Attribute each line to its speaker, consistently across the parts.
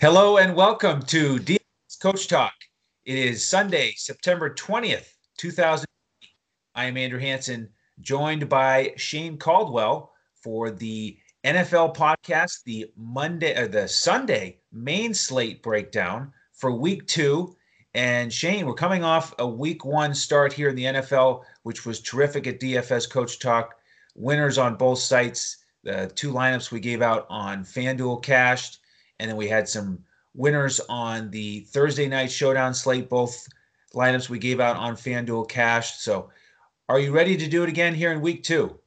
Speaker 1: Hello and welcome to DFS Coach Talk. It is Sunday, September 20th, 2000. I am Andrew Hanson, joined by Shane Caldwell for the NFL podcast, the Monday or the Sunday main slate breakdown for week two. And Shane, we're coming off a week one start here in the NFL, which was terrific at DFS Coach Talk. Winners on both sites. The two lineups we gave out on FanDuel cashed and then we had some winners on the Thursday night showdown slate. Both lineups we gave out on FanDuel Cash. So, are you ready to do it again here in week two?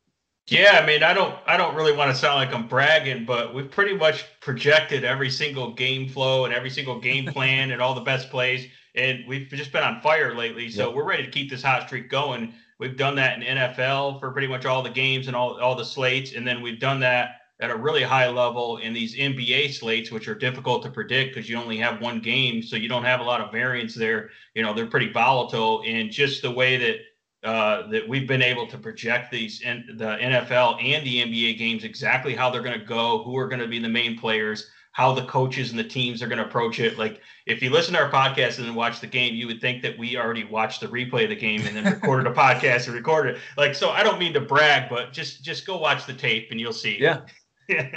Speaker 2: Yeah, I mean, I don't, I don't really want to sound like I'm bragging, but we've pretty much projected every single game flow and every single game plan and all the best plays, and we've just been on fire lately. So yep. we're ready to keep this hot streak going. We've done that in NFL for pretty much all the games and all all the slates, and then we've done that at a really high level in these NBA slates, which are difficult to predict because you only have one game, so you don't have a lot of variance there. You know, they're pretty volatile, and just the way that uh, that we've been able to project these in the NFL and the NBA games exactly how they're going to go, who are going to be the main players, how the coaches and the teams are going to approach it. Like if you listen to our podcast and then watch the game, you would think that we already watched the replay of the game and then recorded a podcast and recorded it. Like so, I don't mean to brag, but just just go watch the tape and you'll see.
Speaker 1: Yeah.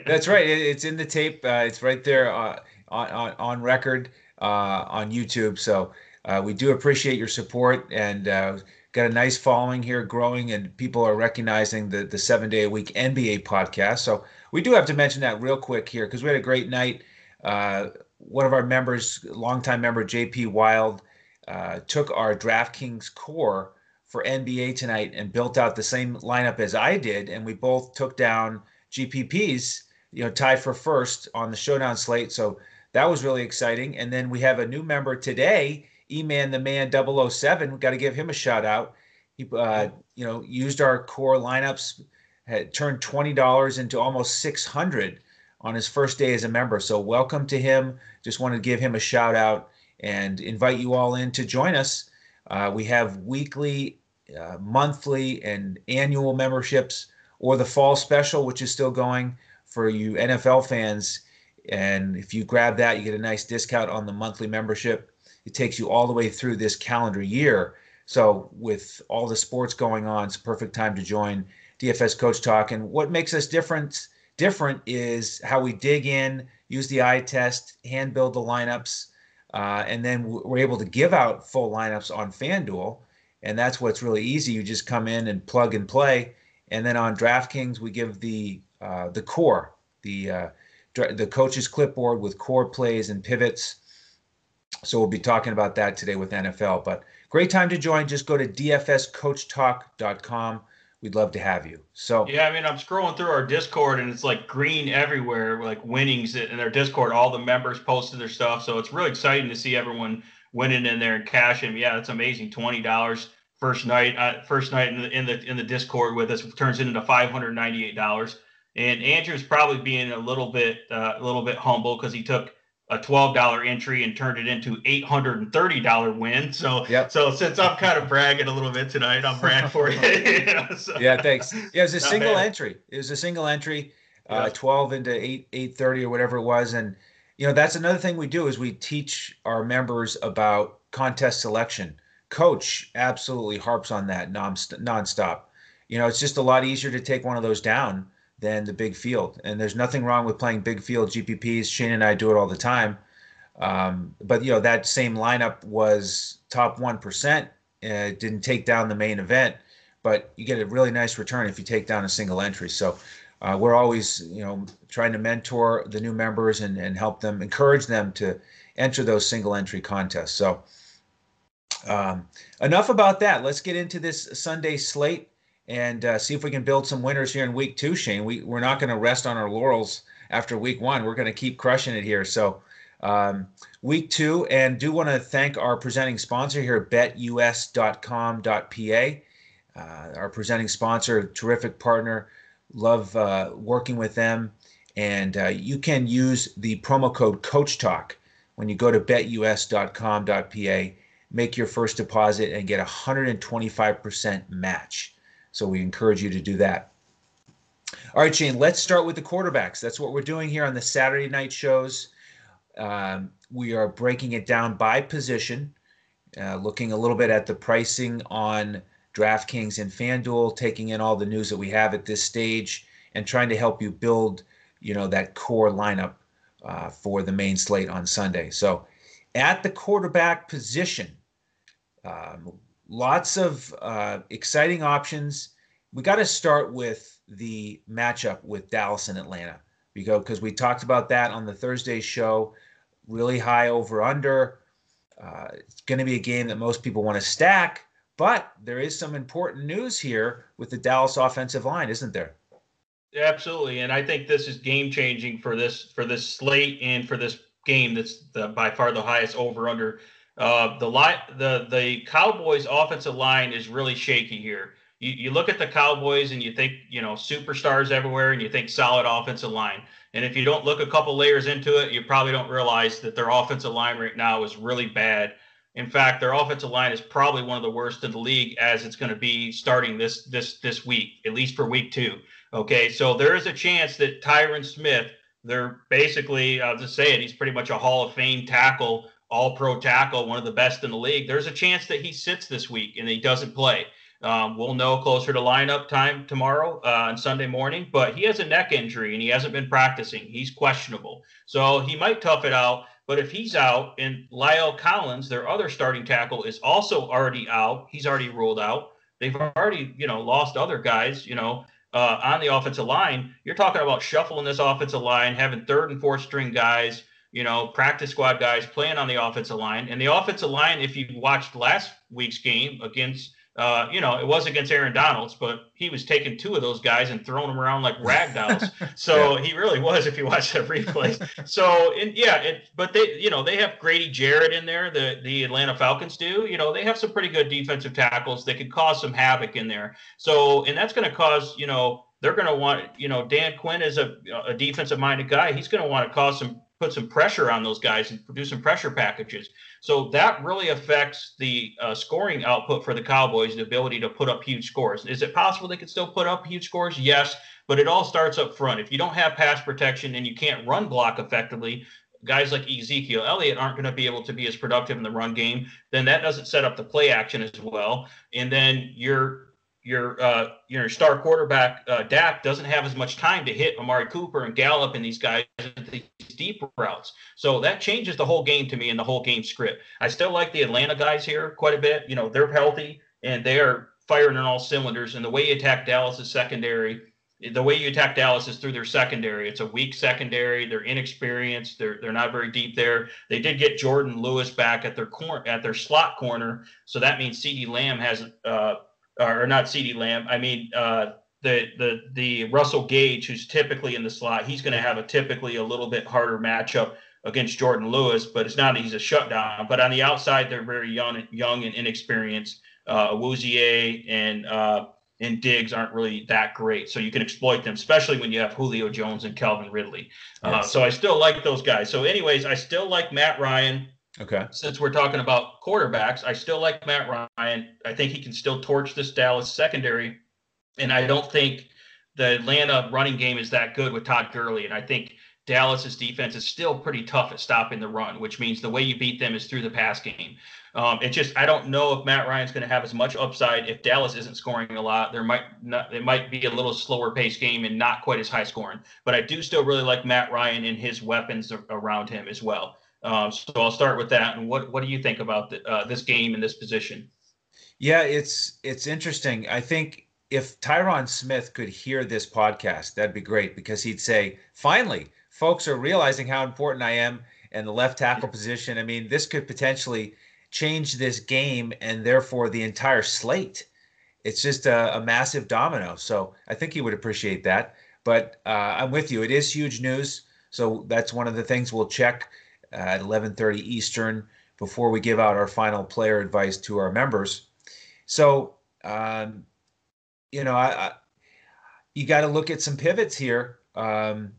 Speaker 1: That's right. It's in the tape. Uh, it's right there uh, on, on, on record uh, on YouTube. So uh, we do appreciate your support and uh, got a nice following here growing, and people are recognizing the, the seven day a week NBA podcast. So we do have to mention that real quick here because we had a great night. Uh, one of our members, longtime member JP Wild, took our DraftKings core for NBA tonight and built out the same lineup as I did, and we both took down GPPs, you know, tied for first on the showdown slate. So that was really exciting. And then we have a new member today, E-Man the Man 007. We've got to give him a shout out. He, uh, you know, used our core lineups, had turned twenty dollars into almost six hundred on his first day as a member. So welcome to him. Just wanted to give him a shout out and invite you all in to join us. Uh, we have weekly, uh, monthly, and annual memberships or the fall special, which is still going for you NFL fans. And if you grab that, you get a nice discount on the monthly membership. It takes you all the way through this calendar year. So, with all the sports going on, it's perfect time to join DFS Coach Talk. And what makes us different different is how we dig in, use the eye test, hand build the lineups, uh, and then we're able to give out full lineups on FanDuel. And that's what's really easy. You just come in and plug and play and then on DraftKings, we give the uh, the core, the uh, the coach's clipboard with core plays and pivots. So we'll be talking about that today with NFL. But great time to join. Just go to dfscoachtalk.com. We'd love to have you. So
Speaker 2: yeah, I mean, I'm scrolling through our Discord and it's like green everywhere, like winnings in our Discord. All the members posted their stuff, so it's really exciting to see everyone winning in there and cashing. Yeah, it's amazing. Twenty dollars first night uh, first night in the, in the in the discord with us turns into $598 and andrew's probably being a little bit uh, a little bit humble because he took a $12 entry and turned it into $830 win. So yep. so since i'm kind of bragging a little bit tonight i'm bragging for you,
Speaker 1: so, yeah thanks. Yeah it was a single entry. It was a single entry uh, 12 into 8 830 or whatever it was. And you know that's another thing we do is we teach our members about contest selection coach absolutely harps on that non nonstop. You know, it's just a lot easier to take one of those down than the big field. And there's nothing wrong with playing big field GPPs. Shane and I do it all the time. Um, but you know that same lineup was top one percent. Didn't take down the main event, but you get a really nice return if you take down a single entry. So uh, we're always you know trying to mentor the new members and, and help them encourage them to enter those single entry contests. So um, enough about that. Let's get into this Sunday slate and uh, see if we can build some winners here in week two, Shane. We, we're not going to rest on our laurels after week one. We're going to keep crushing it here. So, um, week two, and do want to thank our presenting sponsor here, betus.com.pa. Uh, our presenting sponsor, terrific partner. Love uh, working with them. And uh, you can use the promo code Coach Talk when you go to betus.com.pa make your first deposit and get a 125% match. So we encourage you to do that. All right, Shane, let's start with the quarterbacks. That's what we're doing here on the Saturday night shows. Um, we are breaking it down by position, uh, looking a little bit at the pricing on DraftKings and FanDuel, taking in all the news that we have at this stage, and trying to help you build, you know, that core lineup uh, for the main slate on Sunday. So, at the quarterback position, um, lots of uh, exciting options. We got to start with the matchup with Dallas and Atlanta because we talked about that on the Thursday show. Really high over under. Uh, it's going to be a game that most people want to stack, but there is some important news here with the Dallas offensive line, isn't there?
Speaker 2: Absolutely, and I think this is game changing for this for this slate and for this game. That's the, by far the highest over under. Uh, the the the Cowboys' offensive line is really shaky here. You, you look at the Cowboys and you think you know superstars everywhere, and you think solid offensive line. And if you don't look a couple layers into it, you probably don't realize that their offensive line right now is really bad. In fact, their offensive line is probably one of the worst in the league as it's going to be starting this this this week, at least for week two. Okay, so there is a chance that Tyron Smith, they're basically, I'll just say it, he's pretty much a Hall of Fame tackle, all pro tackle, one of the best in the league. There's a chance that he sits this week and he doesn't play. Um, we'll know closer to lineup time tomorrow uh, on Sunday morning, but he has a neck injury and he hasn't been practicing. He's questionable. So he might tough it out. But if he's out and La'el Collins, their other starting tackle, is also already out, he's already ruled out. They've already, you know, lost other guys, you know, uh, on the offensive line, you're talking about shuffling this offensive line, having third and fourth string guys, you know, practice squad guys playing on the offensive line. And the offensive line, if you watched last week's game against uh, you know, it was against Aaron Donalds, but he was taking two of those guys and throwing them around like rag dolls. So yeah. he really was, if you watch that replay. so, and yeah, it, but they, you know, they have Grady Jarrett in there. The the Atlanta Falcons do. You know, they have some pretty good defensive tackles that could cause some havoc in there. So, and that's going to cause, you know, they're going to want, you know, Dan Quinn is a, a defensive minded guy. He's going to want to cause some put some pressure on those guys and produce some pressure packages. So that really affects the uh, scoring output for the Cowboys, the ability to put up huge scores. Is it possible they could still put up huge scores? Yes, but it all starts up front. If you don't have pass protection and you can't run block effectively, guys like Ezekiel Elliott aren't going to be able to be as productive in the run game, then that doesn't set up the play action as well. And then you're your uh, your star quarterback uh, Dak doesn't have as much time to hit Amari Cooper and Gallup and these guys these deep routes. So that changes the whole game to me and the whole game script. I still like the Atlanta guys here quite a bit. You know, they're healthy and they are firing on all cylinders. And the way you attack Dallas is secondary. The way you attack Dallas is through their secondary. It's a weak secondary. They're inexperienced. They're they're not very deep there. They did get Jourdan Lewis back at their corner at their slot corner, so that means CeeDee Lamb has uh, or not CeeDee Lamb. I mean, uh, the the the Russell Gage, who's typically in the slot, he's going to have a typically a little bit harder matchup against Jourdan Lewis, but it's not he's a shutdown. But on the outside, they're very young, young and inexperienced. Uh, Awuzie and uh, and Diggs aren't really that great, so you can exploit them, especially when you have Julio Jones and Calvin Ridley. Uh, yes. so I still like those guys. So, anyways, I still like Matt Ryan.
Speaker 1: Okay.
Speaker 2: Since we're talking about quarterbacks, I still like Matt Ryan. I think he can still torch this Dallas secondary. And I don't think the Atlanta running game is that good with Todd Gurley. And I think Dallas's defense is still pretty tough at stopping the run, which means the way you beat them is through the pass game. Um, it just I don't know if Matt Ryan's going to have as much upside if Dallas isn't scoring a lot. There might not it might be a little slower pace game and not quite as high scoring. But I do still really like Matt Ryan and his weapons around him as well. Um, so I'll start with that. And what what do you think about the, uh, this game and this position?
Speaker 1: Yeah, it's it's interesting. I think if Tyron Smith could hear this podcast, that'd be great because he'd say, "Finally, folks are realizing how important I am and the left tackle position. I mean, this could potentially change this game and therefore the entire slate. It's just a, a massive domino. So I think he would appreciate that. But uh, I'm with you. It is huge news. So that's one of the things we'll check at 11:30 Eastern before we give out our final player advice to our members. So, um, you know, I, I you got to look at some pivots here. Um,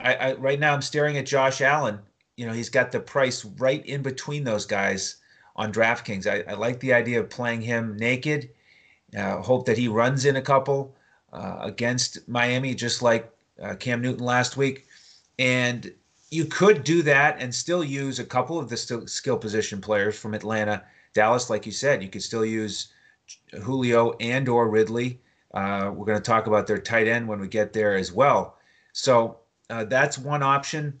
Speaker 1: I, I, right now I'm staring at Josh Allen. You know, he's got the price right in between those guys on DraftKings. I, I like the idea of playing him naked. Uh, hope that he runs in a couple uh, against Miami, just like uh, Cam Newton last week. And you could do that and still use a couple of the skill position players from Atlanta, Dallas. Like you said, you could still use Julio and or Ridley. Uh, we're going to talk about their tight end when we get there as well. So uh, that's one option.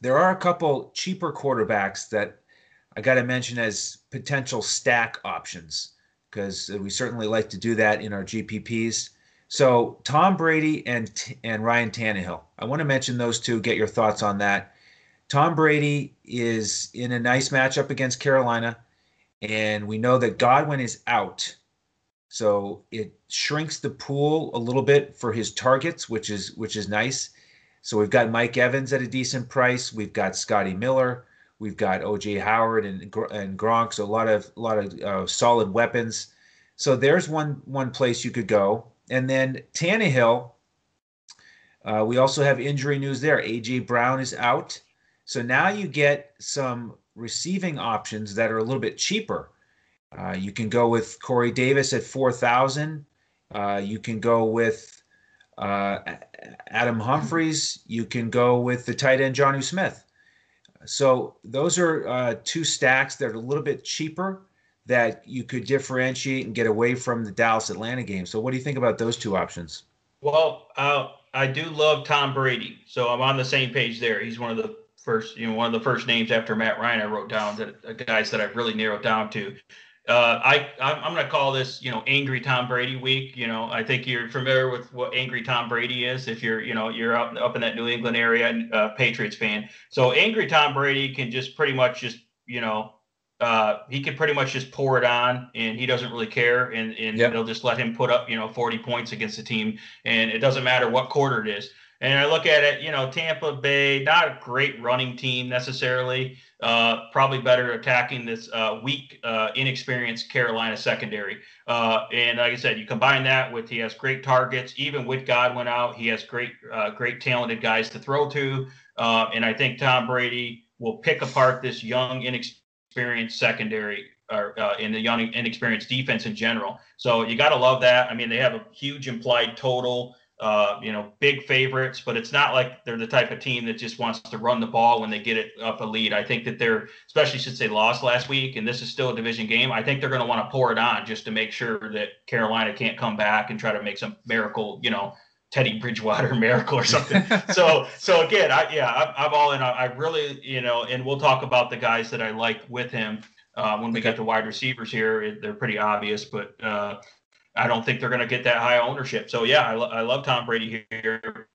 Speaker 1: There are a couple cheaper quarterbacks that I got to mention as potential stack options because we certainly like to do that in our GPPs. So Tom Brady and and Ryan Tannehill. I want to mention those two. Get your thoughts on that. Tom Brady is in a nice matchup against Carolina, and we know that Godwin is out, so it shrinks the pool a little bit for his targets, which is which is nice. So we've got Mike Evans at a decent price. We've got Scotty Miller. We've got OJ Howard and and Gronk. So a lot of a lot of uh, solid weapons. So there's one one place you could go. And then Tannehill, uh, we also have injury news there. AJ Brown is out. So now you get some receiving options that are a little bit cheaper. Uh, you can go with Corey Davis at 4,000. Uh, you can go with uh, Adam Humphries. You can go with the tight end Jonnu Smith. So those are uh, two stacks that are a little bit cheaper that you could differentiate and get away from the Dallas Atlanta game. So, what do you think about those two options?
Speaker 2: Well, uh, I do love Tom Brady, so I'm on the same page there. He's one of the first, you know, one of the first names after Matt Ryan I wrote down that uh, guys that I've really narrowed down to. Uh, I I'm going to call this, you know, angry Tom Brady week. You know, I think you're familiar with what angry Tom Brady is. If you're, you know, you're up up in that New England area and uh, Patriots fan, so angry Tom Brady can just pretty much just, you know, uh, he could pretty much just pour it on and he doesn't really care and, and yep. they'll just let him put up you know 40 points against the team and it doesn't matter what quarter it is. And i look at it you know tampa bay not a great running team necessarily uh, probably better attacking this uh, weak uh, inexperienced carolina secondary. Uh, and like i said you combine that with he has great targets. Even with godwin out he has great uh, great talented guys to throw to. And i think tom brady will pick apart this young inexperienced inexperienced secondary or uh, in the young inexperienced defense in general. So you got to love that. I mean, they have a huge implied total. Uh, you know, big favorites, but it's not like they're the type of team that just wants to run the ball when they get it up a lead. I think that they're, especially since they lost last week, and this is still a division game. I think they're going to want to pour it on just to make sure that Carolina can't come back and try to make some miracle, you know, Teddy Bridgewater miracle or something. so so again, I yeah, I'm, I'm all in. I really you know, and we'll talk about the guys that I like with him uh, when we get to wide receivers here. They're pretty obvious, but uh, I don't think they're going to get that high ownership. So yeah, I, lo- I love Tom Brady here.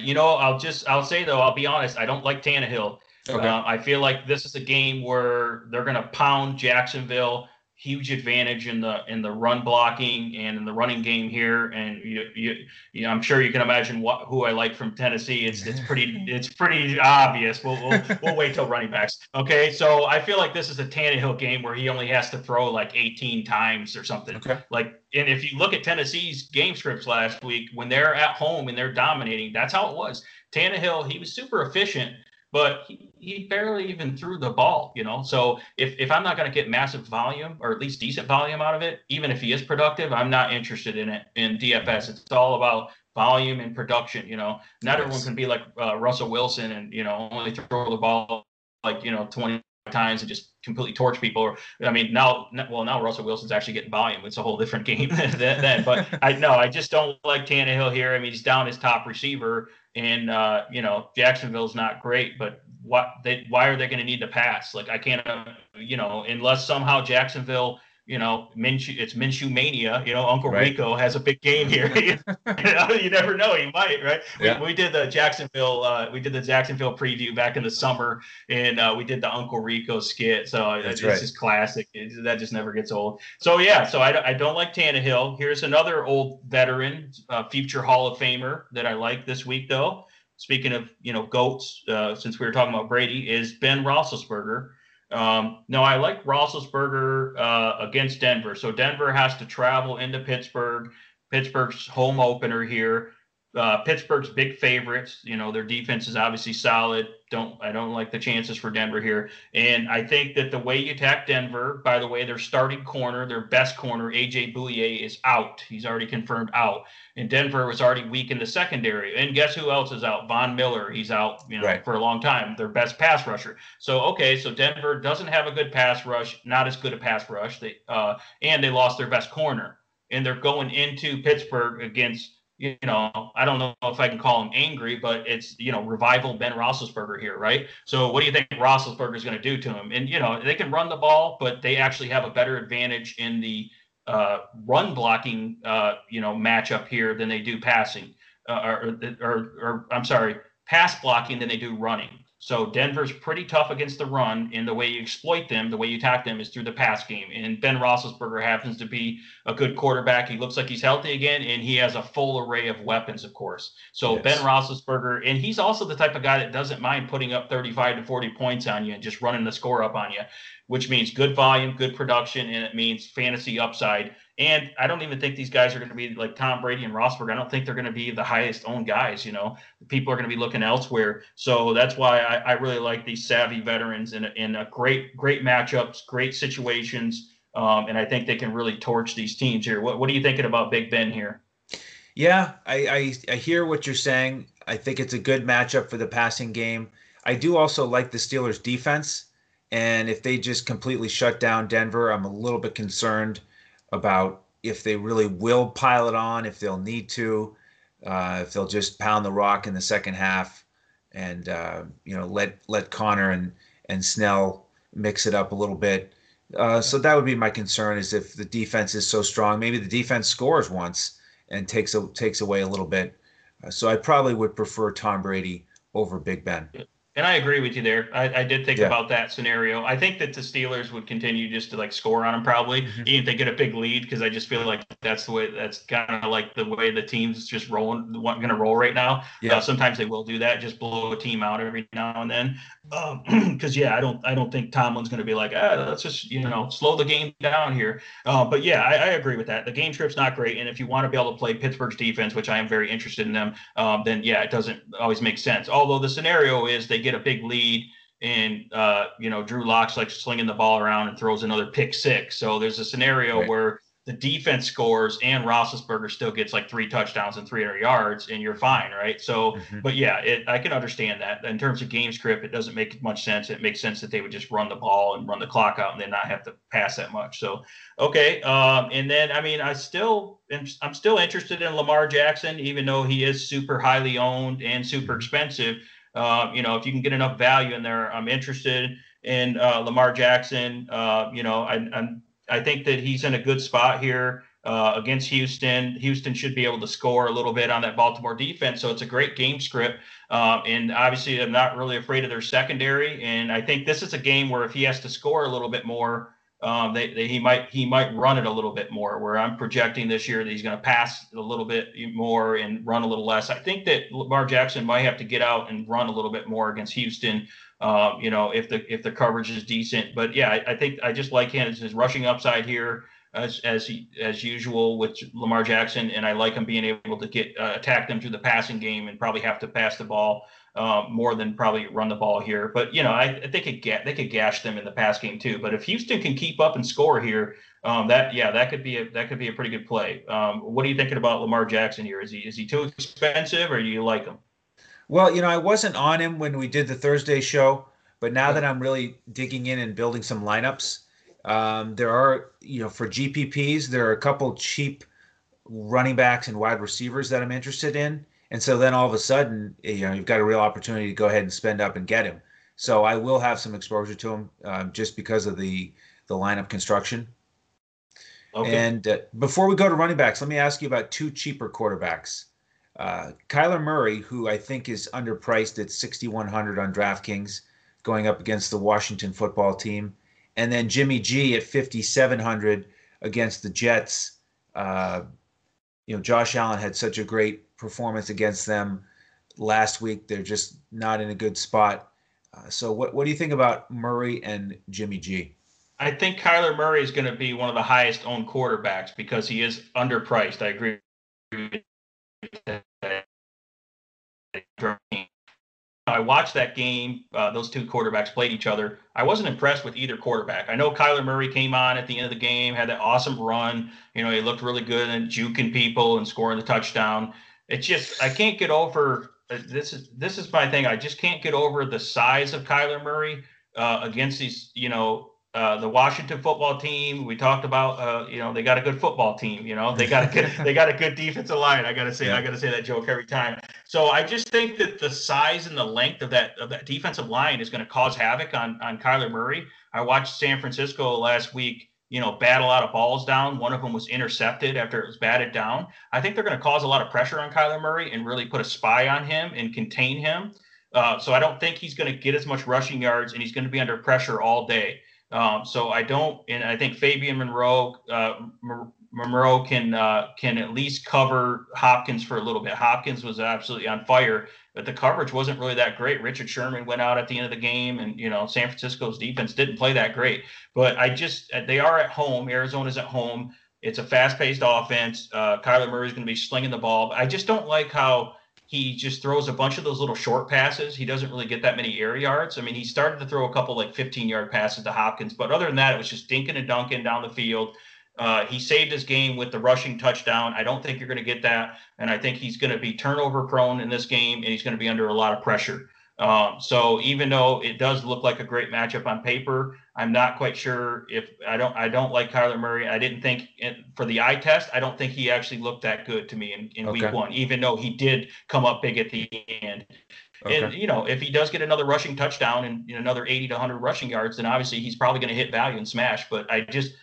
Speaker 2: You know, I'll just I'll say though, I'll be honest, I don't like Tannehill. Okay. Uh, I feel like this is a game where they're going to pound Jacksonville huge advantage in the in the run blocking and in the running game here. And you, you, you know, I'm sure you can imagine what who I like from Tennessee. It's it's pretty it's pretty obvious. We'll we'll, we'll wait till running backs. Okay, so I feel like this is a Tannehill game where he only has to throw like 18 times or something. Okay. Like, and if you look at Tennessee's game scripts last week when they're at home and they're dominating, that's how it was. Tannehill, he was super efficient but he, he barely even threw the ball, you know. So if, if I'm not going to get massive volume or at least decent volume out of it, even if he is productive, I'm not interested in it in DFS. It's all about volume and production, you know. Not everyone can be like uh, Russell Wilson and you know only throw the ball like you know 20 times and just completely torch people. Or I mean, now well now Russell Wilson's actually getting volume. It's a whole different game than then. But I know I just don't like Tannehill here. I mean, he's down his top receiver and uh, you know Jacksonville's not great, but what they why are they going to need to pass? Like I can't, uh, you know, unless somehow Jacksonville you know, Minshew, it's Minshew mania. You know, Uncle right. Rico has a big game here. you, know, you never know, he might, right? Yeah. We, we did the Jacksonville, uh, we did the Jacksonville preview back in the summer, and uh, we did the Uncle Rico skit. So That's it's right. just classic. It, that just never gets old. So yeah, so I, I don't like Tannehill. Here's another old veteran, uh, future Hall of Famer that I like this week though. Speaking of you know goats, uh, since we were talking about Brady, is Ben Roethlisberger. Um, no, I like Roethlisberger uh, against Denver. So Denver has to travel into Pittsburgh. Pittsburgh's home opener here. Uh, Pittsburgh's big favorites. You know, their defense is obviously solid. Don't I don't like the chances for Denver here. And I think that the way you attack Denver, by the way, their starting corner, their best corner, AJ Bouye, is out. He's already confirmed out. And Denver was already weak in the secondary. And guess who else is out? Von Miller. He's out, you know, right. for a long time. Their best pass rusher. So okay, so Denver doesn't have a good pass rush, not as good a pass rush. They uh, and they lost their best corner. And they're going into Pittsburgh against you know, I don't know if I can call him angry, but it's, you know, revival Ben Roethlisberger here, right? So what do you think Roethlisberger is going to do to him? And, you know, they can run the ball, but they actually have a better advantage in the uh, run blocking, uh, you know, matchup here than they do passing uh, or, or, or, I'm sorry, pass blocking than they do running. So Denver's pretty tough against the run, and the way you exploit them, the way you attack them, is through the pass game. And Ben Roethlisberger happens to be a good quarterback. He looks like he's healthy again, and he has a full array of weapons, of course. So yes. Ben Roethlisberger, and he's also the type of guy that doesn't mind putting up 35 to 40 points on you and just running the score up on you, which means good volume, good production, and it means fantasy upside. And I don't even think these guys are going to be like Tom Brady and Rosberg. I don't think they're going to be the highest owned guys. You know, people are going to be looking elsewhere. So that's why I, I really like these savvy veterans in a, in a great, great matchups, great situations. Um, and I think they can really torch these teams here. What, what are you thinking about Big Ben here?
Speaker 1: Yeah, I, I, I hear what you're saying. I think it's a good matchup for the passing game. I do also like the Steelers defense. And if they just completely shut down Denver, I'm a little bit concerned about if they really will pile it on, if they'll need to, uh, if they'll just pound the rock in the second half, and uh, you know let let Conner and and Snell mix it up a little bit. Uh, so that would be my concern: is if the defense is so strong, maybe the defense scores once and takes a, takes away a little bit. Uh, so I probably would prefer Tom Brady over Big Ben.
Speaker 2: And I agree with you there. I, I did think yeah. about that scenario. I think that the Steelers would continue just to like score on them probably, mm-hmm. even if they get a big lead, because I just feel like that's the way that's kind of like the way the team's just rolling, what's going to roll right now. Yeah. Uh, sometimes they will do that, just blow a team out every now and then. Because um, yeah, I don't, I don't think Tomlin's going to be like, ah, let's just you know slow the game down here. Uh, but yeah, I, I, agree with that. The game trip's not great, and if you want to be able to play Pittsburgh's defense, which I am very interested in them, um, then yeah, it doesn't always make sense. Although the scenario is they get a big lead and uh, you know Drew Lock's like slinging the ball around and throws another pick six. So there's a scenario right. where the defense scores and Roethlisberger still gets like three touchdowns and 300 yards, and you're fine, right? So, mm-hmm. but yeah, it, I can understand that. In terms of game script, it doesn't make much sense. It makes sense that they would just run the ball and run the clock out and then not have to pass that much. So, okay, um, and then I mean, I still I'm still interested in Lamar Jackson, even though he is super highly owned and super mm-hmm. expensive. Uh, you know, if you can get enough value in there, I'm interested in uh, Lamar Jackson. Uh, you know, I, I'm I think that he's in a good spot here uh, against Houston. Houston should be able to score a little bit on that Baltimore defense, so it's a great game script. Um, and obviously, I'm not really afraid of their secondary. And I think this is a game where if he has to score a little bit more, um, they, they, he might he might run it a little bit more. Where I'm projecting this year that he's going to pass a little bit more and run a little less. I think that Lamar Jackson might have to get out and run a little bit more against Houston. Um, you know, if the if the coverage is decent, but yeah, I, I think I just like his, his rushing upside here as as he, as usual with Lamar Jackson, and I like him being able to get uh, attack them through the passing game and probably have to pass the ball um, more than probably run the ball here. But you know, I, I think it get they could gash them in the pass game too. But if Houston can keep up and score here, um, that yeah, that could be a that could be a pretty good play. Um, what are you thinking about Lamar Jackson here? Is he is he too expensive, or do you like him?
Speaker 1: Well, you know, I wasn't on him when we did the Thursday show, but now yeah. that I'm really digging in and building some lineups, um, there are you know for GPPs there are a couple cheap running backs and wide receivers that I'm interested in. And so then all of a sudden, you know, you've got a real opportunity to go ahead and spend up and get him. So I will have some exposure to him um, just because of the the lineup construction. Okay. And uh, before we go to running backs, let me ask you about two cheaper quarterbacks. Uh, Kyler Murray, who I think is underpriced at 6,100 on DraftKings, going up against the Washington football team, and then Jimmy G at 5,700 against the Jets. Uh, you know, Josh Allen had such a great performance against them last week. They're just not in a good spot. Uh, so, what what do you think about Murray and Jimmy G?
Speaker 2: I think Kyler Murray is going to be one of the highest owned quarterbacks because he is underpriced. I agree. I watched that game. Uh, those two quarterbacks played each other. I wasn't impressed with either quarterback. I know Kyler Murray came on at the end of the game, had that awesome run. You know, he looked really good and juking people and scoring the touchdown. It's just I can't get over uh, this is this is my thing. I just can't get over the size of Kyler Murray uh, against these, you know, uh, the Washington football team. We talked about, uh, you know, they got a good football team. You know, they got a good, they got a good defensive line. I gotta say, yeah. I gotta say that joke every time. So I just think that the size and the length of that of that defensive line is going to cause havoc on on Kyler Murray. I watched San Francisco last week. You know, bat a lot of balls down. One of them was intercepted after it was batted down. I think they're going to cause a lot of pressure on Kyler Murray and really put a spy on him and contain him. Uh, so I don't think he's going to get as much rushing yards, and he's going to be under pressure all day. Um, so I don't, and I think Fabian Monroe, uh, Moreau can uh, can at least cover Hopkins for a little bit. Hopkins was absolutely on fire, but the coverage wasn't really that great. Richard Sherman went out at the end of the game, and you know San Francisco's defense didn't play that great. But I just they are at home. Arizona's at home. It's a fast-paced offense. Uh, Kyler Murray's going to be slinging the ball. I just don't like how he just throws a bunch of those little short passes. He doesn't really get that many air yards. I mean, he started to throw a couple like 15 yard passes to Hopkins, but other than that, it was just dinking and dunking down the field. Uh, he saved his game with the rushing touchdown. I don't think you're going to get that. And I think he's going to be turnover prone in this game and he's going to be under a lot of pressure. Um, so even though it does look like a great matchup on paper, I'm not quite sure if I don't I don't like Kyler Murray. I didn't think it, for the eye test, I don't think he actually looked that good to me in, in okay. week one, even though he did come up big at the end. Okay. And you know, if he does get another rushing touchdown and you know, another 80 to 100 rushing yards, then obviously he's probably going to hit value and smash. But I just,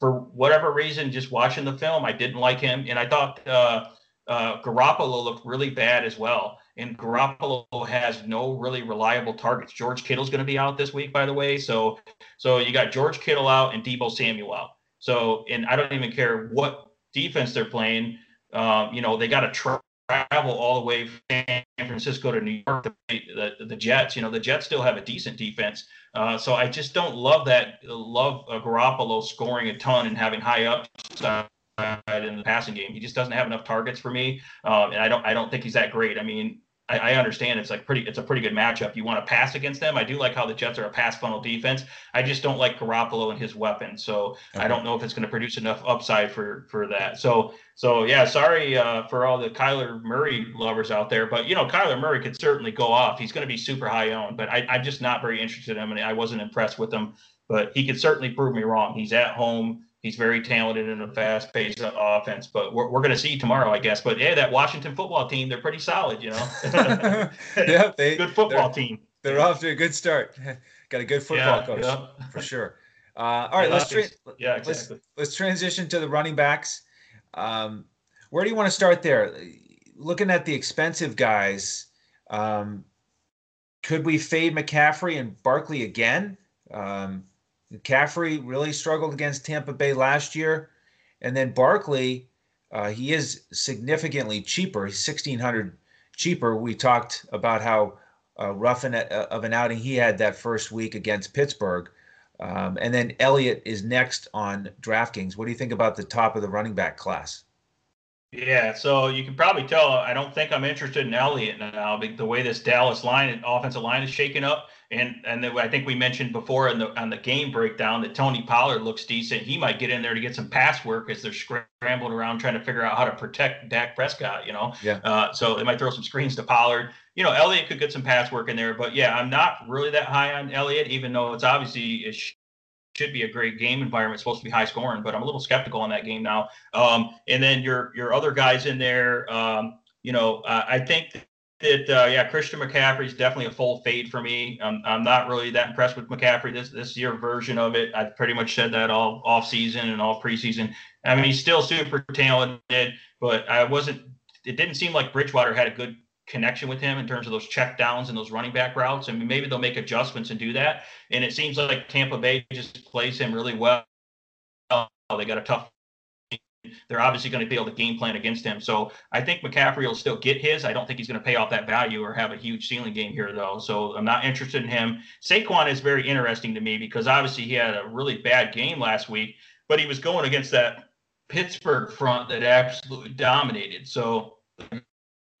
Speaker 2: for whatever reason, just watching the film, I didn't like him, and I thought uh, uh, Garoppolo looked really bad as well and Garoppolo has no really reliable targets. George Kittle's going to be out this week, by the way. So, so you got George Kittle out and Deebo Samuel out. So, and I don't even care what defense they're playing. Um, you know, they got to tra- travel all the way from San Francisco to New York. The, the, the, Jets, you know, the Jets still have a decent defense. Uh, so I just don't love that. Love uh, Garoppolo scoring a ton and having high upside in the passing game. He just doesn't have enough targets for me, um, and I don't. I don't think he's that great. I mean, I, I, understand it's like pretty it's a pretty good matchup. You want to pass against them. I do like how the Jets are a pass funnel defense. I just don't like Garoppolo and his weapon. So okay. I don't know if it's going to produce enough upside for for that. So so yeah, sorry uh, for all the Kyler Murray lovers out there, but you know Kyler Murray could certainly go off. He's going to be super high owned, but I, I'm just not very interested in him, and I wasn't impressed with him. But he could certainly prove me wrong. He's at home He's very talented in a fast paced offense, but we're, we're going to see tomorrow, I guess. But yeah, that Washington football team, they're pretty solid, you know?
Speaker 1: yeah, they,
Speaker 2: good football they're, team.
Speaker 1: They're off to a good start. Got a good football yeah, coach yeah. for sure. Uh, all right, yeah, let's tra- yeah, exactly. let's let's transition to the running backs. Um, where do you want to start there? Looking at the expensive guys, um, could we fade McCaffrey and Barkley again? Um, McCaffrey really struggled against Tampa Bay last year, and then Barkley, uh, he is significantly cheaper. He's sixteen hundred cheaper. We talked about how uh, rough an, uh, of an outing he had that first week against Pittsburgh, um, and then Elliott is next on DraftKings. What do you think about the top of the running back class?
Speaker 2: Yeah, so you can probably tell I don't think I'm interested in Elliott now. The way this Dallas line, offensive line, is shaking up, and and I think we mentioned before in the on the game breakdown that Tony Pollard looks decent. He might get in there to get some pass work as they're scrambling around trying to figure out how to protect Dak Prescott. You know,
Speaker 1: yeah.
Speaker 2: Uh, so they might throw some screens to Pollard. You know, Elliott could get some pass work in there, but yeah, I'm not really that high on Elliott, even though it's obviously it should be a great game environment. It's supposed to be high scoring, but I'm a little skeptical on that game now. Um, and then your your other guys in there, um, you know, uh, I think that uh, yeah, Christian McCaffrey is definitely a full fade for me. Um, I'm not really that impressed with McCaffrey this this year version of it. I've pretty much said that all off season and all preseason. I mean, he's still super talented, but I wasn't. It didn't seem like Bridgewater had a good connection with him in terms of those check downs and those running back routes. I mean, maybe they'll make adjustments and do that. And it seems like Tampa Bay just plays him really well. They got a tough. They're obviously going to be able to game plan against him. So I think McCaffrey will still get his. I don't think he's going to pay off that value or have a huge ceiling game here, though. So I'm not interested in him. Saquon is very interesting to me because obviously he had a really bad game last week, but he was going against that Pittsburgh front that absolutely dominated. So I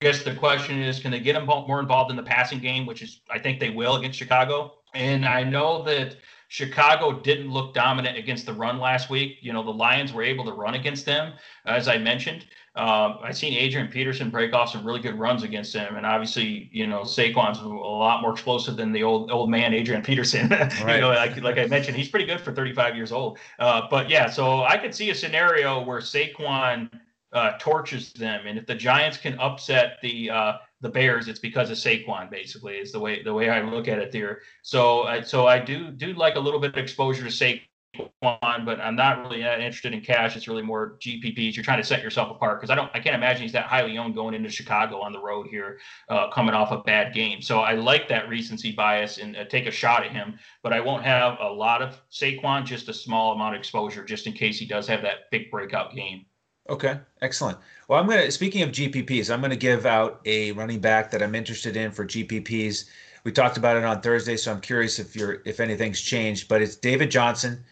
Speaker 2: guess the question is, can they get him more involved in the passing game, which is I think they will against Chicago. And I know that Chicago didn't look dominant against the run last week. You know, the Lions were able to run against them, as I mentioned. Um, I've seen Adrian Peterson break off some really good runs against him, and obviously, you know, Saquon's a lot more explosive than the old old man Adrian Peterson. Right. you know, like, like I mentioned, he's pretty good for 35 years old. Uh, but yeah, so I could see a scenario where Saquon uh, torches them, and if the Giants can upset the uh, the Bears, it's because of Saquon. Basically, is the way the way I look at it there. So, uh, so I do do like a little bit of exposure to Saquon, but I'm not really that interested in cash. It's really more GPPs. You're trying to set yourself apart because I don't, I can't imagine he's that highly owned going into Chicago on the road here, uh, coming off a bad game. So I like that recency bias and uh, take a shot at him, but I won't have a lot of Saquon, just a small amount of exposure, just in case he does have that big breakout game.
Speaker 1: Okay, excellent. Well, I'm going to, speaking of GPPs, I'm going to give out a running back that I'm interested in for GPPs. We talked about it on Thursday, so I'm curious if you're, if anything's changed, but it's David Johnson,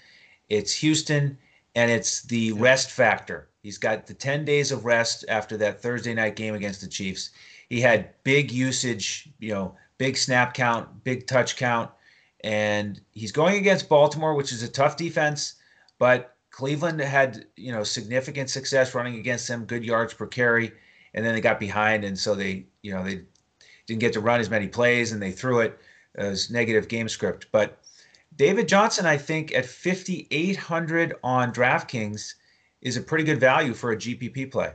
Speaker 1: it's Houston, and it's the rest factor. He's got the 10 days of rest after that Thursday night game against the Chiefs. He had big usage, you know, big snap count, big touch count, and he's going against Baltimore, which is a tough defense, but Cleveland had you know significant success running against them, good yards per carry, and then they got behind, and so they you know they didn't get to run as many plays, and they threw it as negative game script. But David Johnson, I think at 5,800 on DraftKings is a pretty good value for a GPP play.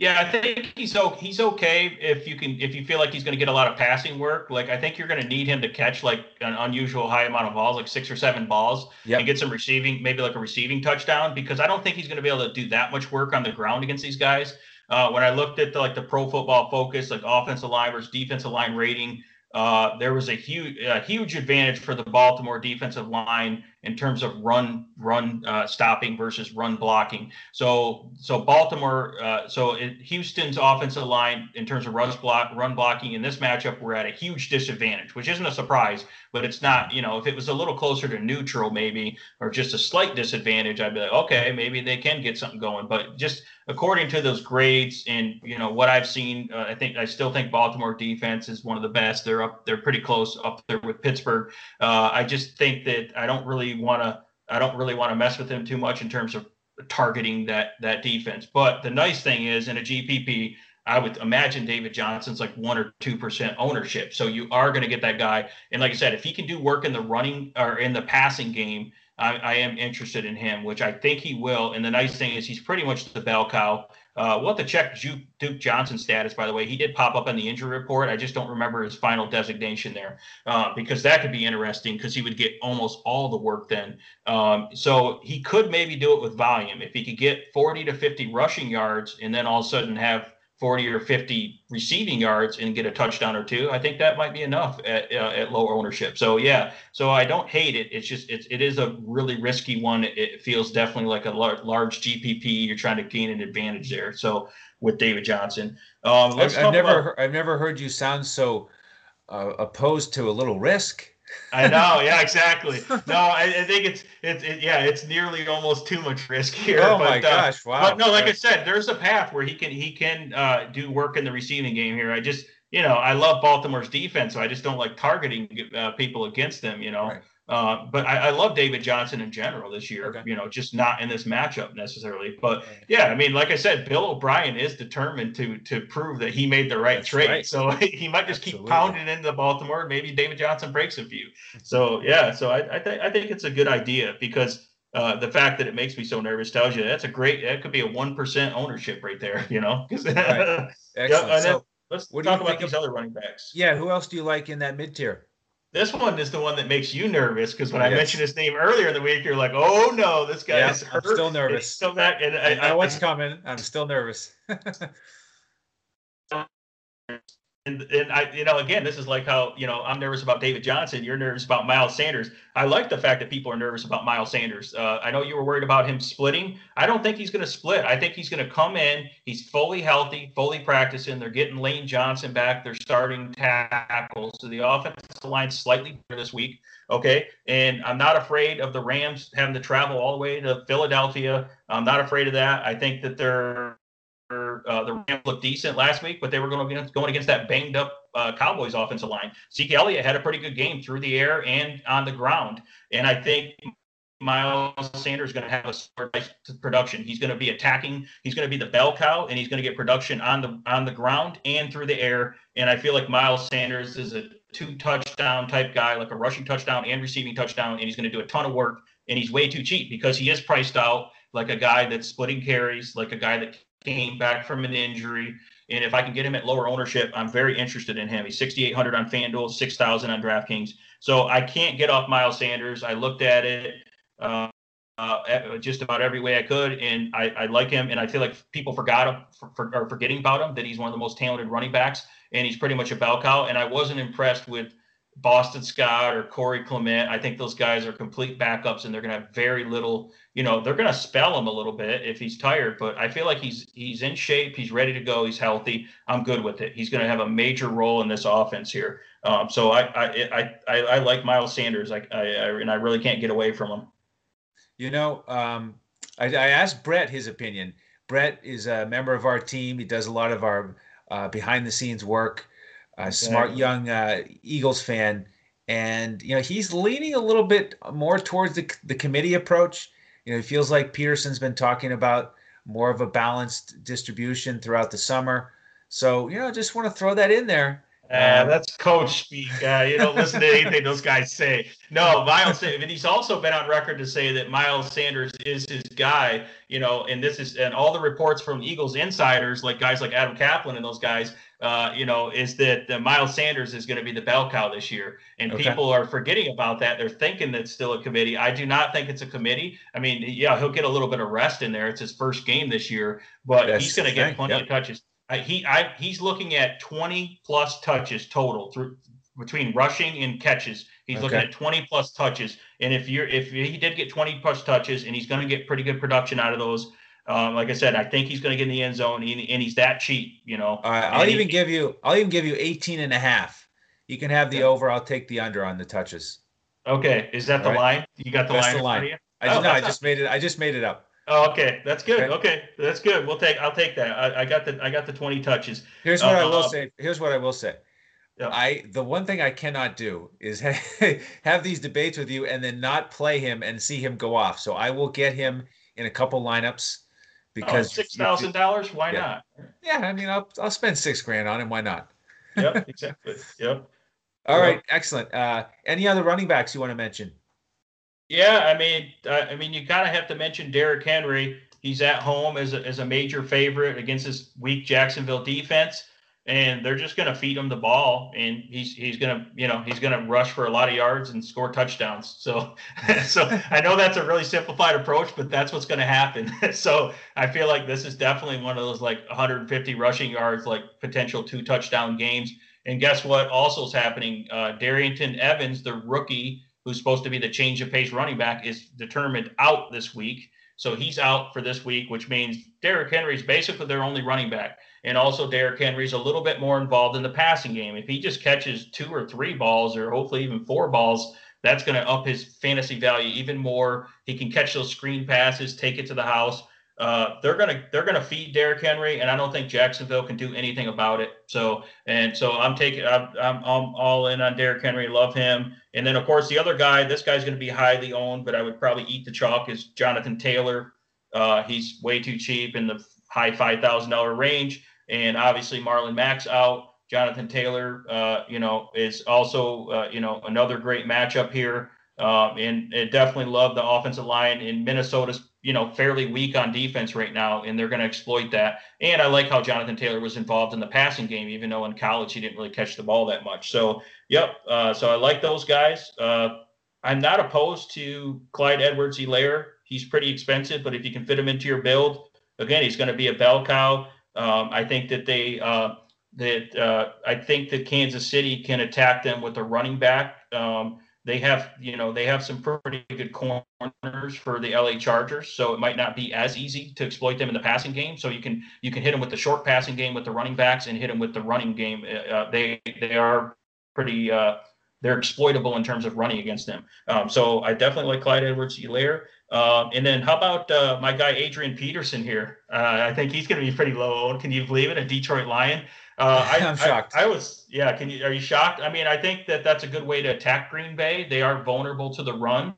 Speaker 2: Yeah, I think he's he's okay if you can if you feel like he's going to get a lot of passing work. Like I think you're going to need him to catch like an unusual high amount of balls, like six or seven balls, yep. and get some receiving, maybe like a receiving touchdown. Because I don't think he's going to be able to do that much work on the ground against these guys. Uh, when I looked at the, like the Pro Football Focus, like offensive line versus defensive line rating, uh, there was a huge, a huge advantage for the Baltimore defensive line in terms of run, run uh, stopping versus run blocking. So, so Baltimore, uh, so it, Houston's offensive line in terms of run block, run blocking in this matchup, we're at a huge disadvantage, which isn't a surprise, but it's not. You know, if it was a little closer to neutral, maybe, or just a slight disadvantage, I'd be like, okay, maybe they can get something going. But just according to those grades and you know what I've seen, uh, I think I still think Baltimore defense is one of the best. They're up, they're pretty close up there with Pittsburgh. Uh, I just think that I don't really want to, I don't really want to mess with them too much in terms of targeting that that defense. But the nice thing is in a GPP, I would imagine David Johnson's like one or two percent ownership. So you are going to get that guy. And like I said, if he can do work in the running or in the passing game, I, I, am interested in him, which I think he will. And the nice thing is he's pretty much the bell cow. Uh, we'll have to check Duke, Duke Johnson's status, by the way. He did pop up in the injury report. I just don't remember his final designation there uh, because that could be interesting because he would get almost all the work then. Um, so he could maybe do it with volume. If he could get 40 to 50 rushing yards and then all of a sudden have 40 or 50 receiving yards and get a touchdown or two, I think that might be enough at, uh, at low ownership. So yeah, so I don't hate it. It's just it's it is a really risky one. It, feels definitely like a large, large GPP. You're trying to gain an advantage there. So with David Johnson,
Speaker 1: um, I've, I've never about, I've never heard you sound so uh, opposed to a little risk.
Speaker 2: I know. Yeah, exactly. No, I, I think it's it's it, yeah, it's nearly almost too much risk here.
Speaker 1: Oh but, my uh, gosh! Wow.
Speaker 2: But no, like I said, there's a path where he can he can uh, do work in the receiving game here. I just you know I love Baltimore's defense, so I just don't like targeting uh, people against them. You know. Right. Uh, but I, I, love David Johnson in general this year. Okay. You know, just not in this matchup necessarily. But yeah, I mean, like I said, Bill O'Brien is determined to to prove that he made the right That's trade. Right. So he might just Absolutely. keep pounding into Baltimore. Maybe David Johnson breaks a few. So yeah, so I I, th- I think it's a good idea because. Uh, the fact that it makes me so nervous tells you that's a great. That could be a one percent ownership right there. You know. right. Excellent. yeah, so, let's talk about these of, other running backs.
Speaker 1: Yeah, who else do you like in that mid tier?
Speaker 2: This one is the one that makes you nervous because when yes. I mentioned his name earlier in the week, you're like, "Oh no, this guy yeah, is hurt.
Speaker 1: I'm still nervous.
Speaker 2: Still back, and
Speaker 1: I, I know what's coming. I'm still nervous.
Speaker 2: And, and I, you know, again, this is like how, you know, I'm nervous about David Johnson. You're nervous about Miles Sanders. I like the fact that people are nervous about Miles Sanders. Uh, I know you were worried about him splitting. I don't think he's going to split. I think he's going to come in. He's fully healthy, fully practicing. They're getting Lane Johnson back. They're starting tackles. So the offensive line slightly better this week. Okay. And I'm not afraid of the Rams having to travel all the way to Philadelphia. I'm not afraid of that. I think that they're uh, the Rams looked decent last week, but they were going be going against that banged up uh, Cowboys offensive line. Zeke Elliott had a pretty good game through the air and on the ground, and I think Miles Sanders is going to have a production. He's going to be attacking. He's going to be the bell cow, and he's going to get production on the on the ground and through the air. And I feel like Miles Sanders is a two touchdown type guy, like a rushing touchdown and receiving touchdown, and he's going to do a ton of work. And he's way too cheap because he is priced out like a guy that's splitting carries, like a guy that came back from an injury. And if I can get him at lower ownership, I'm very interested in him. He's 6,800 on FanDuel, 6,000 on DraftKings. So I can't get off Miles Sanders. I looked at it uh, uh, just about every way I could, and I, I, like him. And I feel like people forgot him, for, for, or forgetting about him, that he's one of the most talented running backs, and he's pretty much a bell cow. And I wasn't impressed with Boston Scott or Corey Clement. I think those guys are complete backups, and they're going to have very little. You know, they're going to spell him a little bit if he's tired, but I feel like he's he's in shape. He's ready to go. He's healthy. I'm good with it. He's going to have a major role in this offense here. Um, so I I, I I like Miles Sanders. I, I, I and I really can't get away from him.
Speaker 1: You know, um, I, I asked Brett his opinion. Brett is a member of our team. He does a lot of our uh, behind the scenes work a smart young uh, Eagles fan, and you know he's leaning a little bit more towards the the committee approach. You know, it feels like Pederson's been talking about more of a balanced distribution throughout the summer. So you know, just want to throw that in there.
Speaker 2: Uh, that's coach speak. Uh, you don't listen to anything those guys say. No, Miles, and he's also been on record to say that Miles Sanders is his guy. You know, and this is and all the reports from Eagles insiders, like guys like Adam Caplan and those guys, uh, you know, is that uh, Miles Sanders is going to be the bell cow this year, and okay. people are forgetting about that. They're thinking that's still a committee. I do not think it's a committee. I mean, yeah, he'll get a little bit of rest in there. It's his first game this year, but that's he's going to get plenty yep. of touches he I, he's looking at 20 plus touches total through between rushing and catches. He's okay. looking at 20 plus touches. And if you're if he did get 20 plus touches and he's going to get pretty good production out of those, um, like I said, I think he's going to get in the end zone and, and he's that cheap, you know.
Speaker 1: All right, I'll even he, give you I'll even give you 18 and a half. You can have the over. I'll take the under on the touches.
Speaker 2: Okay, is that All the right. line? You got the
Speaker 1: That's
Speaker 2: line.
Speaker 1: The line. I, oh, no, I just made it. I just made it up.
Speaker 2: Oh, okay, that's good. Okay. okay. that's good. We'll take. I'll take that. I, I, got the. I got the twenty touches.
Speaker 1: Here's what uh, I will uh, say. Here's what I will say. Yeah. I the one thing I cannot do is have these debates with you and then not play him and see him go off. So I will get him in a couple lineups because
Speaker 2: oh, six thousand dollars. Why
Speaker 1: yeah.
Speaker 2: not?
Speaker 1: Yeah, I mean, I'll I'll spend six grand on him. Why not?
Speaker 2: yep, exactly. Yep.
Speaker 1: All yep. right, excellent. Uh, any other running backs you want to mention?
Speaker 2: Yeah, I mean, I mean, you kind of have to mention Derrick Henry. He's at home as a, as a major favorite against this weak Jacksonville defense, and they're just going to feed him the ball, and he's he's going to you know he's going to rush for a lot of yards and score touchdowns. So, so I know that's a really simplified approach, but that's what's going to happen. so I feel like this is definitely one of those like 150 rushing yards, like potential two touchdown games. And guess what? Also is happening. Uh, Darrynton Evans, the rookie who's supposed to be the change of pace running back, is determined out this week. So he's out for this week, which means Derrick Henry is basically their only running back. And also, Derrick Henry's a little bit more involved in the passing game. If he just catches two or three balls, or hopefully even four balls, that's going to up his fantasy value even more. He can catch those screen passes, take it to the house. Uh, they're gonna they're gonna feed Derrick Henry, and I don't think Jacksonville can do anything about it. So and so I'm taking I'm I'm, I'm all in on Derrick Henry. Love him. And then of course the other guy, this guy's gonna be highly owned, but I would probably eat the chalk is Jonathan Taylor. Uh, he's way too cheap in the high five thousand dollar range, and obviously Marlon Mack's out. Jonathan Taylor, uh, you know, is also uh, you know another great matchup here. Um, and, and definitely love the offensive line in Minnesota's you know, fairly weak on defense right now, and they're going to exploit that. And I like how Jonathan Taylor was involved in the passing game, even though in college he didn't really catch the ball that much. So, yep. Uh, so I like those guys. Uh, I'm not opposed to Clyde Edwards-Helaire. He's pretty expensive, but if you can fit him into your build, again, he's going to be a bell cow. Um, I think that they uh, that uh, I think that Kansas City can attack them with a running back. Um, they have, you know, they have some pretty good corners for the LA Chargers, so it might not be as easy to exploit them in the passing game. So you can you can hit them with the short passing game with the running backs and hit them with the running game. Uh, uh, they they are pretty uh, they're exploitable in terms of running against them. Um, so I definitely like Clyde Edwards-Helaire. Um, and then how about uh, my guy Adrian Peterson here? Uh, I think he's going to be pretty low owned. Can you believe it? A Detroit Lion.
Speaker 1: Uh, I, am shocked.
Speaker 2: I, I, was, yeah. Can you? Are you shocked? I mean, I think that that's a good way to attack Green Bay. They are vulnerable to the run,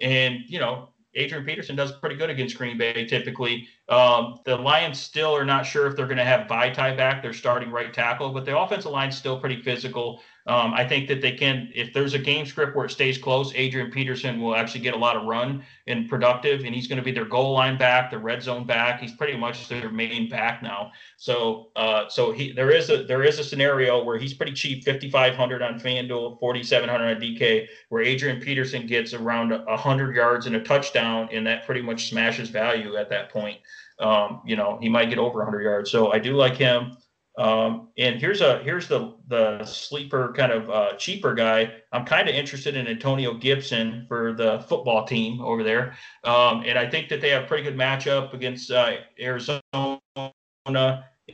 Speaker 2: and you know, Adrian Peterson does pretty good against Green Bay typically. Um, the Lions still are not sure if they're going to have Vaitai back, their starting right tackle, but the offensive line's still pretty physical. Um, I think that they can, if there's a game script where it stays close, Adrian Peterson will actually get a lot of run and productive, and he's going to be their goal line back, their red zone back. He's pretty much their main back now. So, uh, so he there is a there is a scenario where he's pretty cheap, 5,500 on FanDuel, 4,700 on DK, where Adrian Peterson gets around 100 yards and a touchdown, and that pretty much smashes value at that point. Um, you know, he might get over 100 yards. So I do like him. Um, and here's a here's the the sleeper kind of uh, cheaper guy. I'm kind of interested in Antonio Gibson for the football team over there, um, and I think that they have a pretty good matchup against uh, Arizona.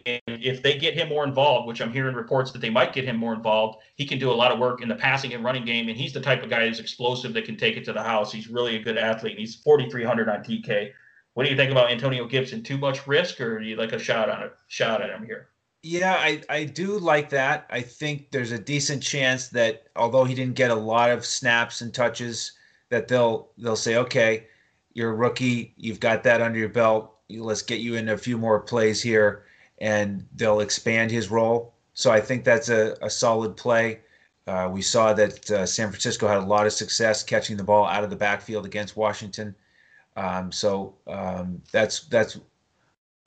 Speaker 2: And if they get him more involved, which I'm hearing reports that they might get him more involved, he can do a lot of work in the passing and running game. And he's the type of guy who's explosive that can take it to the house. He's really a good athlete. He's 4,300 on DK. What do you think about Antonio Gibson? Too much risk, or do you like a shot on a shot at him here?
Speaker 1: Yeah, I, I do like that. I think there's a decent chance that although he didn't get a lot of snaps and touches, that they'll they'll say, okay, you're a rookie, you've got that under your belt. Let's get you in a few more plays here, and they'll expand his role. So I think that's a, a solid play. Uh, we saw that uh, San Francisco had a lot of success catching the ball out of the backfield against Washington. Um, so um, that's that's.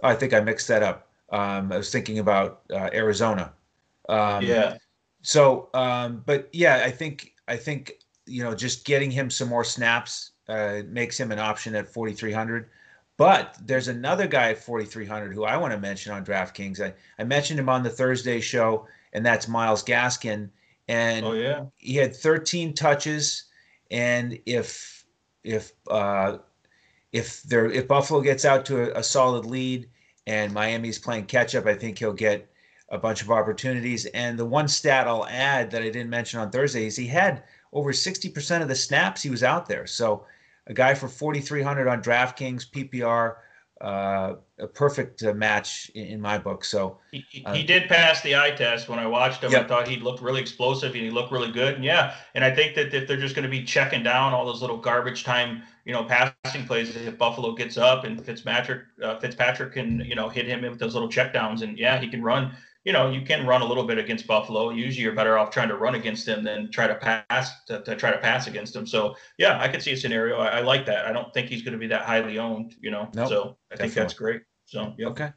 Speaker 1: I think I mixed that up. Um, I was thinking about uh, Arizona.
Speaker 2: Um, yeah.
Speaker 1: So, um, but yeah, I think I think you know just getting him some more snaps uh, makes him an option at 4,300. But there's another guy at 4,300 who I want to mention on DraftKings. I, I mentioned him on the Thursday show, and that's Myles Gaskin. And
Speaker 2: oh, yeah.
Speaker 1: he had 13 touches. And if if uh, if there if Buffalo gets out to a, a solid lead, and Miami's playing catch up. I think he'll get a bunch of opportunities. And the one stat I'll add that I didn't mention on Thursday is he had over 60% of the snaps he was out there. So a guy for 4,300 on DraftKings PPR, uh, a perfect uh, match in, in, my book. So
Speaker 2: he, he uh, did pass the eye test when I watched him. Yep. I thought he looked really explosive and he looked really good. And yeah, and I think that if they're just going to be checking down all those little garbage time you know, passing plays if Buffalo gets up and Fitzpatrick uh, Fitzpatrick can you know hit him with those little checkdowns and yeah, he can run. You know, you can run a little bit against Buffalo. Usually, you're better off trying to run against them than try to pass to, to try to pass against them. So yeah, I could see a scenario. I, I like that. I don't think he's going to be that highly owned. You know, nope, so I definitely. think that's great. So yeah.
Speaker 1: Okay.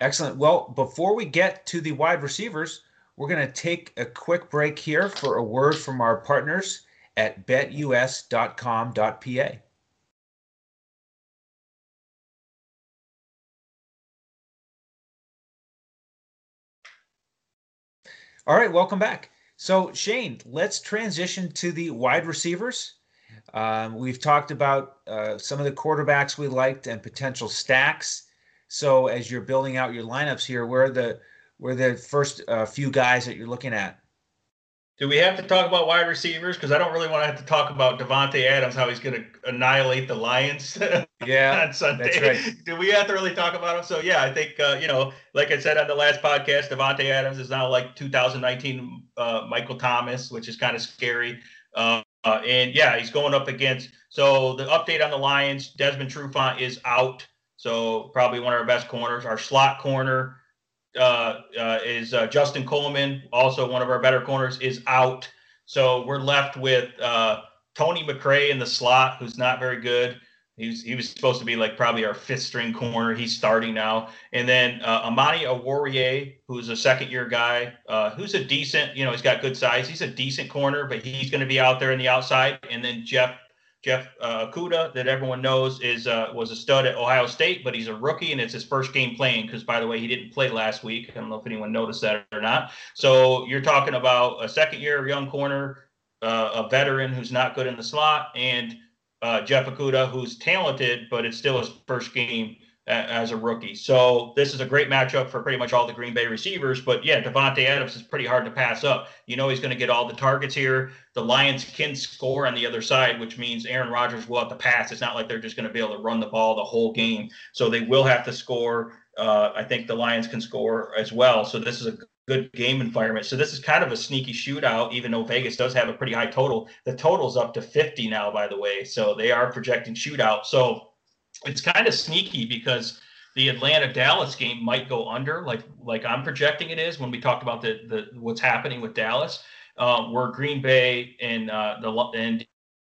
Speaker 1: Excellent. Well, before we get to the wide receivers, we're going to take a quick break here for a word from our partners at betus.com.pa. All right, welcome back. So, Shane, let's transition to the wide receivers. Um, we've talked about uh, some of the quarterbacks we liked and potential stacks. So, as you're building out your lineups here, where are the where are the first uh, few guys that you're looking at?
Speaker 2: Do we have to talk about wide receivers? Because I don't really want to have to talk about Davante Adams, how he's going to annihilate the Lions.
Speaker 1: Yeah,
Speaker 2: on Sunday.
Speaker 1: That's right.
Speaker 2: Do we have to really talk about him? So yeah, I think uh, you know, like I said on the last podcast, Davante Adams is now like 2019 uh, Michael Thomas, which is kind of scary. Uh, and yeah, he's going up against. So the update on the Lions: Desmond Trufant is out. So probably one of our best corners. Our slot corner uh, uh, is uh, Justin Coleman, also one of our better corners, is out. So we're left with uh, Tony McRae in the slot, who's not very good. He was, he was supposed to be like probably our fifth string corner. He's starting now. And then uh, Amani Oruwariye, who's a second year guy, who's a decent, you know, he's got good size. He's a decent corner, but he's going to be out there in the outside. And then Jeff Jeff uh, that everyone knows is uh, was a stud at Ohio State, but he's a rookie and it's his first game playing. Because by the way, he didn't play last week. I don't know if anyone noticed that or not. So you're talking about a second year young corner, uh, a veteran who's not good in the slot, and uh, Jeff Okudah, who's talented, but it's still his first game as a rookie. So this is a great matchup for pretty much all the Green Bay receivers. But yeah, Davante Adams is pretty hard to pass up. You know he's going to get all the targets here. The Lions can score on the other side, which means Aaron Rodgers will have to pass. It's not like they're just going to be able to run the ball the whole game. So they will have to score. Uh, I think the Lions can score as well. So this is a good game environment. So this is kind of a sneaky shootout, even though Vegas does have a pretty high total. The total's up to 50 now, by the way. So they are projecting shootout. So it's kind of sneaky because the Atlanta Dallas game might go under, like like I'm projecting it is when we talked about the the what's happening with Dallas, um, where Green Bay and uh, the and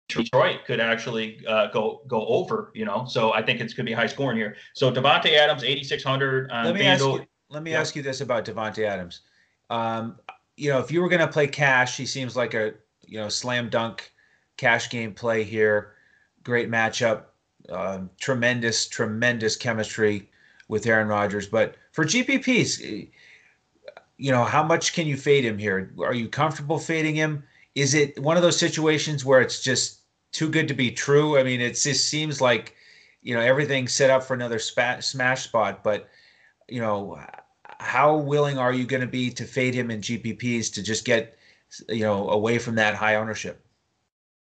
Speaker 2: Detroit could actually uh, go go over. You know, so I think it's going to be high scoring here. So Davante Adams, 8600.
Speaker 1: let me ask you. Let me yeah. ask you this about Davante Adams. Um, you know, if you were going to play cash, he seems like a you know slam dunk cash game play here. Great matchup um, tremendous, tremendous chemistry with Aaron Rodgers. But for GPPs, you know, how much can you fade him here? Are you comfortable fading him? Is it one of those situations where it's just too good to be true? I mean, it just seems like, you know, everything's set up for another spat, smash spot. But, you know, how willing are you going to be to fade him in GPPs to just get, you know, away from that high ownership?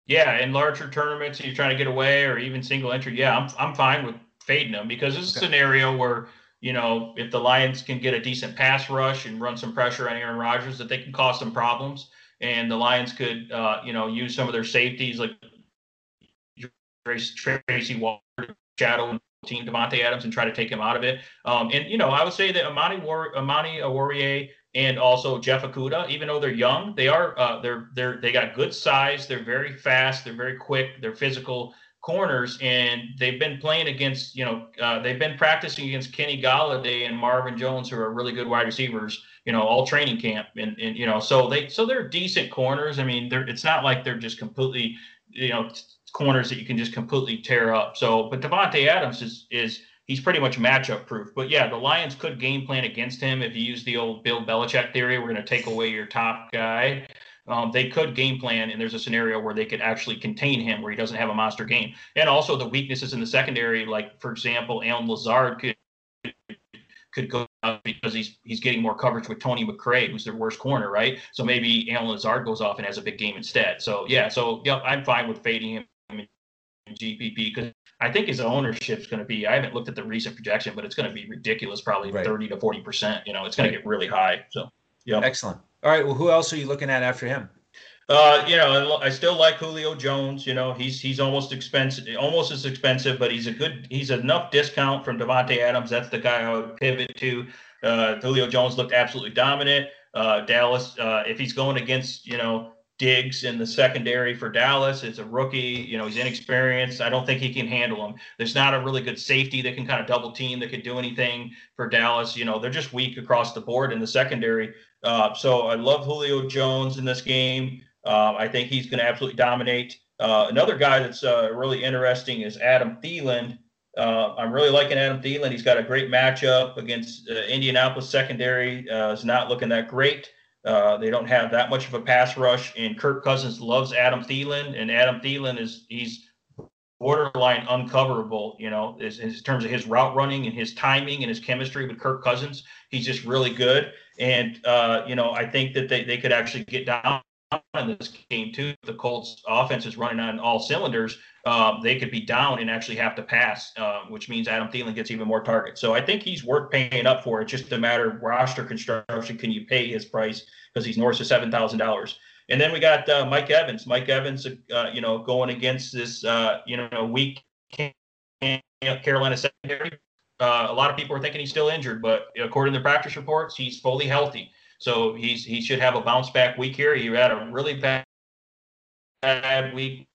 Speaker 2: Yeah, in larger tournaments, you're trying to get away, or even single entry. Yeah, I'm I'm fine with fading them because this is okay. a scenario where you know if the Lions can get a decent pass rush and run some pressure on Aaron Rodgers, that they can cause some problems, and the Lions could uh, you know use some of their safeties like Tracy Walker, shadow team Davante Adams and try to take him out of it. Um, and you know, I would say that Amani War- Amani Oruwariye and also Jeff Okudah, even though they're young, they are uh, they're they're they got good size. They're very fast. They're very quick. They're physical corners, and they've been playing against you know uh, they've been practicing against Kenny Golladay and Marvin Jones, who are really good wide receivers. You know, all training camp, and, and you know, so they so they're decent corners. I mean, they're it's not like they're just completely you know corners that you can just completely tear up. So, but Davante Adams is is he's pretty much matchup proof. But yeah, the Lions could game plan against him if you use the old Bill Belichick theory. We're going to take away your top guy. Um, they could game plan, and there's a scenario where they could actually contain him, where he doesn't have a monster game. And also the weaknesses in the secondary, like for example, Allen Lazard could could go out because he's he's getting more coverage with Tony McRae, who's their worst corner, right? So maybe Allen Lazard goes off and has a big game instead. So yeah, so yeah, I'm fine with fading him GPP because I think his ownership is going to be. I haven't looked at the recent projection, but it's going to be ridiculous, probably right. thirty to forty percent. You know, it's going right. to get really high. So, yeah.
Speaker 1: Excellent. All right. Well, who else are you looking at after him?
Speaker 2: Uh, you know, I still like Julio Jones. You know, he's he's almost expensive, almost as expensive, but he's a good. He's enough discount from Davante Adams. That's the guy I would pivot to. Uh, Julio Jones looked absolutely dominant. Uh, Dallas, uh, if he's going against, you know, Diggs in the secondary for Dallas. It's a rookie. You know, he's inexperienced. I don't think he can handle him. There's not a really good safety that can kind of double team that could do anything for Dallas. You know, they're just weak across the board in the secondary. Uh, so I love Julio Jones in this game. Uh, I think he's going to absolutely dominate. Uh, another guy that's uh, really interesting is Adam Thielen. Uh, I'm really liking Adam Thielen. He's got a great matchup against uh, Indianapolis secondary. is not looking that great. Uh, they don't have that much of a pass rush, and Kirk Cousins loves Adam Thielen, and Adam Thielen is he's borderline uncoverable. You know, in, in terms of his route running and his timing and his chemistry with Kirk Cousins, he's just really good. And uh, you know, I think that they, they could actually get down in this game too. The Colts offense is running on all cylinders. Um, they could be down and actually have to pass, uh, which means Adam Thielen gets even more targets. So I think he's worth paying up for. It's just a matter of roster construction. Can you pay his price because he's north of seven thousand dollars? And then we got uh, Mike Evans. Mike Evans, uh, you know, going against this, uh, you know, weak Carolina secondary. Uh, a lot of people are thinking he's still injured, but according to practice reports, he's fully healthy. So he's he should have a bounce back week here. He had a really bad, bad week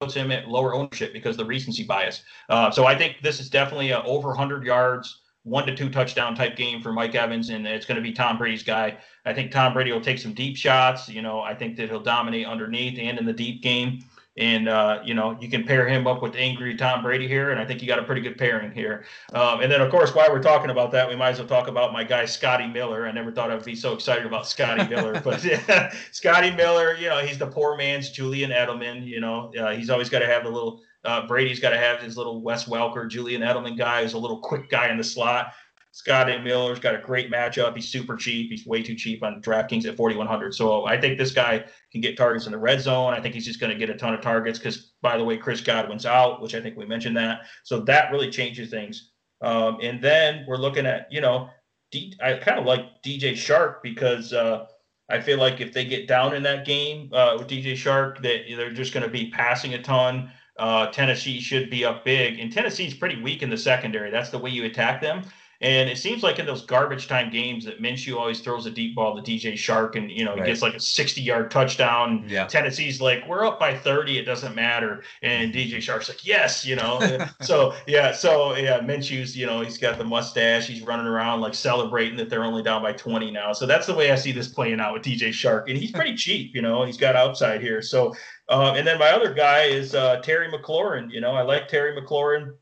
Speaker 2: puts him at lower ownership because of the recency bias. Uh, so I think this is definitely a over 100 yards, one to two touchdown type game for Mike Evans, and it's going to be Tom Brady's guy. I think Tom Brady will take some deep shots. You know, I think that he'll dominate underneath and in the deep game. And uh, you know, you can pair him up with angry Tom Brady here, and I think you got a pretty good pairing here. Um, and then, of course, while we're talking about that, we might as well talk about my guy Scotty Miller. I never thought I'd be so excited about Scotty Miller, but yeah, Scotty Miller, you know, he's the poor man's Julian Edelman. You know, uh, he's always got to have a little Uh, Brady's got to have his little Wes Welker, Julian Edelman guy who's a little quick guy in the slot. Scotty Miller's got a great matchup. He's super cheap. He's way too cheap on DraftKings at 4,100. So I think this guy can get targets in the red zone. I think he's just going to get a ton of targets because, by the way, Chris Godwin's out, which I think we mentioned that. So that really changes things. Um, and then we're looking at, you know, D- I kind of like DJ Chark because uh, I feel like if they get down in that game uh, with DJ Chark, that they're just going to be passing a ton. Uh, Tennessee should be up big, and Tennessee's pretty weak in the secondary. That's the way you attack them. And it seems like in those garbage time games that Minshew always throws a deep ball to DJ Chark and, you know, he right. gets like a 60 yard touchdown. Yeah. Tennessee's like, we're up by 30. It doesn't matter. And DJ Chark's like, yes, you know. so, yeah. So, yeah, Minshew's, you know, he's got the mustache. He's running around like celebrating that they're only down by 20 now. So that's the way I see this playing out with DJ Chark. And he's pretty cheap, you know, he's got outside here. So, uh, and then my other guy is uh, Terry McLaurin. You know, I like Terry McLaurin.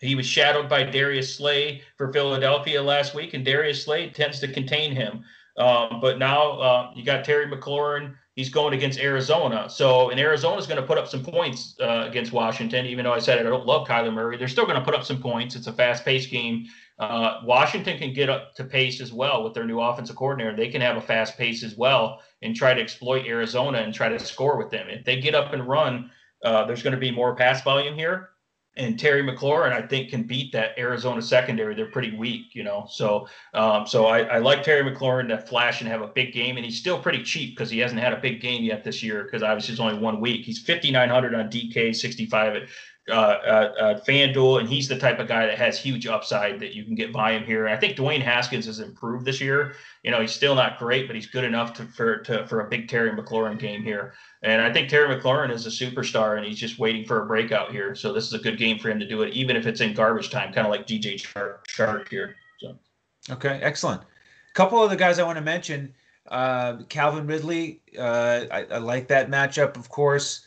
Speaker 2: He was shadowed by Darius Slay for Philadelphia last week, and Darius Slay tends to contain him. Um, but now uh, you got Terry McLaurin. He's going against Arizona. So, and Arizona's going to put up some points uh, against Washington, even though I said it, I don't love Kyler Murray. They're still going to put up some points. It's a fast paced game. Uh, Washington can get up to pace as well with their new offensive coordinator. They can have a fast pace as well and try to exploit Arizona and try to score with them. If they get up and run, uh, there's going to be more pass volume here and Terry McLaurin, I think, can beat that Arizona secondary. They're pretty weak, you know. So, um, so I, I, like Terry McLaurin to flash and have a big game, and he's still pretty cheap because he hasn't had a big game yet this year because obviously it's only one week. He's 5,900 on DK, 65 at uh, uh, uh, FanDuel, and he's the type of guy that has huge upside that you can get by him here. I think Dwayne Haskins has improved this year. You know, he's still not great, but he's good enough to, for to, for a big Terry McLaurin game here. And I think Terry McLaurin is a superstar, and he's just waiting for a breakout here. So this is a good game for him to do it, even if it's in garbage time, kind of like DJ Chark, here. So.
Speaker 1: Okay, excellent. A couple of the guys I want to mention. Uh, Calvin Ridley, uh, I, I, like that matchup, of course.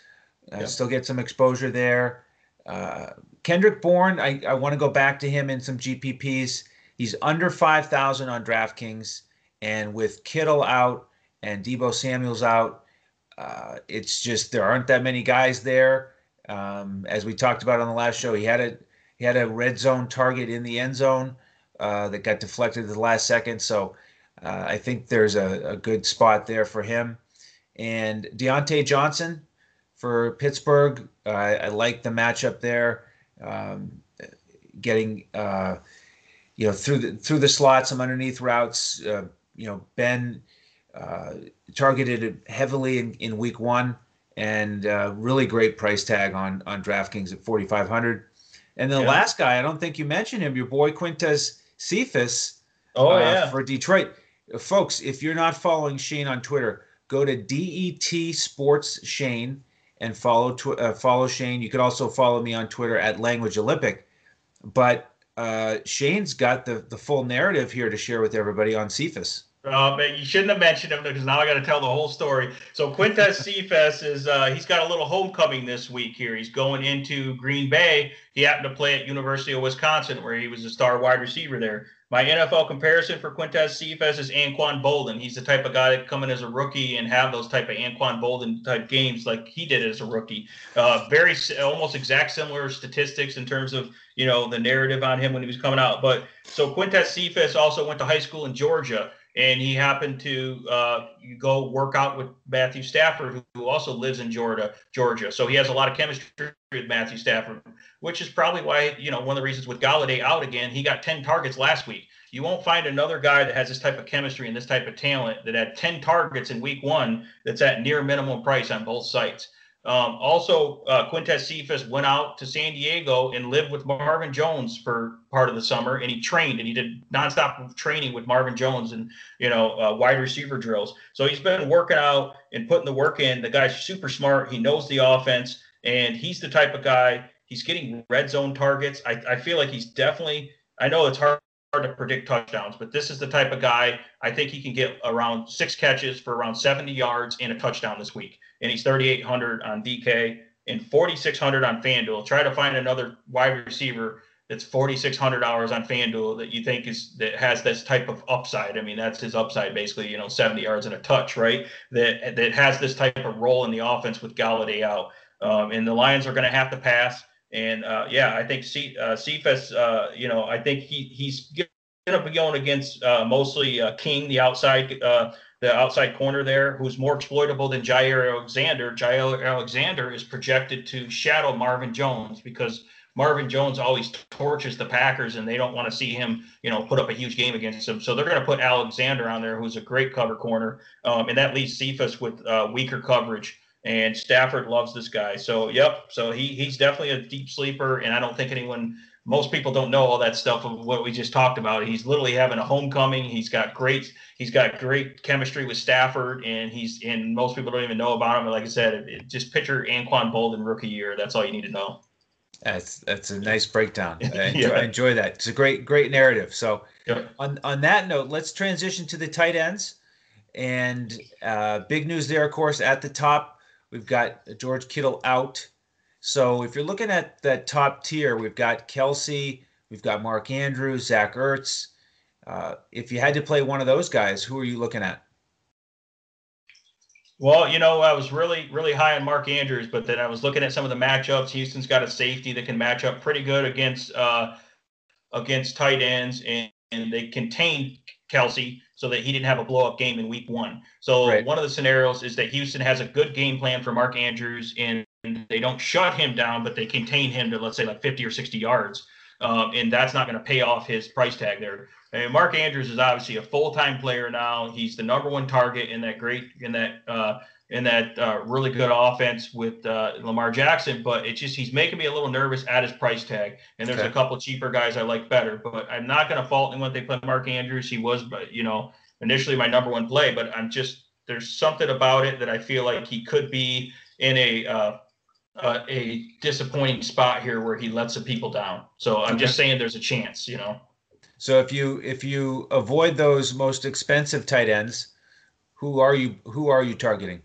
Speaker 1: I yeah. still get some exposure there. Uh, Kendrick Bourne, I, I want to go back to him in some GPPs. He's under 5,000 on DraftKings. And with Kittle out and Deebo Samuel's out, uh, it's just there aren't that many guys there. Um, as we talked about on the last show, he had a he had a red zone target in the end zone uh, that got deflected at the last second. So uh, I think there's a, a, good spot there for him. And Diontae Johnson for Pittsburgh, I like the matchup there. Um, getting uh, you know through the through the slots, some underneath routes. Uh, you know Ben uh, targeted heavily in, in week one and uh, really great price tag on on DraftKings at 4500 and the yeah. last guy i don't think you mentioned him your boy quintez Cephus.
Speaker 2: oh uh, yeah
Speaker 1: for detroit folks if you're not following shane on twitter go to det sports shane and follow tw- uh, follow shane. You could also follow me on twitter at language olympic. But uh, shane's got the the full narrative here to share with everybody on cephus
Speaker 2: uh, but you shouldn't have mentioned him because now I got to tell the whole story. So Quintez Cephus is uh, he's got a little homecoming this week here. He's going into Green Bay. He happened to play at University of Wisconsin where he was a star wide receiver there. My NFL comparison for Quintez Cephus is Anquan Boldin. He's the type of guy that come in as a rookie and have those type of Anquan Boldin type games like he did as a rookie. Uh, very almost exact similar statistics in terms of you know the narrative on him when he was coming out. But so Quintez Cephus also went to high school in Georgia and he happened to uh, go work out with Matthew Stafford, who also lives in Georgia. Georgia, so he has a lot of chemistry with Matthew Stafford, which is probably why you know one of the reasons with Golladay out again, he got ten targets last week. You won't find another guy that has this type of chemistry and this type of talent that had ten targets in week one that's at near minimum price on both sites. Um, also, uh, Quintez Cephus went out to San Diego and lived with Marvin Jones for part of the summer, and he trained and he did nonstop training with Marvin Jones and you know uh, wide receiver drills. So he's been working out and putting the work in. The guy's super smart. He knows the offense, and he's the type of guy. He's getting red zone targets. I, I feel like he's definitely. I know it's hard hard to predict touchdowns, but this is the type of guy I think he can get around six catches for around 70 yards and a touchdown this week and he's 3,800 on DK and 4,600 on FanDuel. Try to find another wide receiver that's $4,600 on FanDuel that you think is that has this type of upside. I mean, that's his upside, basically, you know, 70 yards and a touch, right? That that has this type of role in the offense with Golladay out. um, and the Lions are going to have to pass. And uh, yeah, I think C- uh, Cephus, uh, you know, I think he he's going to be going against uh, mostly uh, King, the outside uh, the outside corner there, who's more exploitable than Jaire Alexander. Jaire Alexander is projected to shadow Marvin Jones because Marvin Jones always torches the Packers, and they don't want to see him, you know, put up a huge game against them. So they're going to put Alexander on there, who's a great cover corner, um, and that leaves Cephus with weaker coverage. And Stafford loves this guy. So yep, so he he's definitely a deep sleeper, and I don't think anyone most people don't know all that stuff of what we just talked about. He's literally having a homecoming. He's got great he's got great chemistry with Stafford, and he's and most people don't even know about him. And like I said, it, it, just picture Anquan Boldin rookie year. That's all you need to know.
Speaker 1: That's that's a nice breakdown. I enjoy, yeah. I enjoy that. It's a great great narrative. So yep. on on that note, let's transition to the tight ends. And uh, big news there, of course, at the top, we've got George Kittle out. So if you're looking at that top tier, we've got Kelce, we've got Mark Andrews, Zach Ertz. Uh, if you had to play one of those guys, who are you looking at?
Speaker 2: Well, you know, I was really, really high on Mark Andrews, but then I was looking at some of the matchups. Houston's got a safety that can match up pretty good against uh, against tight ends, and, and they contain Kelce so that he didn't have a blow up game in week one. So right. one of the scenarios is that Houston has a good game plan for Mark Andrews, and they don't shut him down, but they contain him to let's say like 50 or 60 yards, um, and that's not going to pay off his price tag there. And Mark Andrews is obviously a full-time player now. He's the number one target in that great in that uh, in that uh, really good offense with uh, Lamar Jackson. But it's just he's making me a little nervous at his price tag. And there's okay. a couple cheaper guys I like better. But I'm not going to fault him when they play Mark Andrews. He was, but you know, initially my number one play. But I'm just there's something about it that I feel like he could be in a uh, uh, a disappointing spot here where he lets the people down. So I'm okay. just saying there's a chance, you know.
Speaker 1: So if you if you avoid those most expensive tight ends, who are you who are you targeting?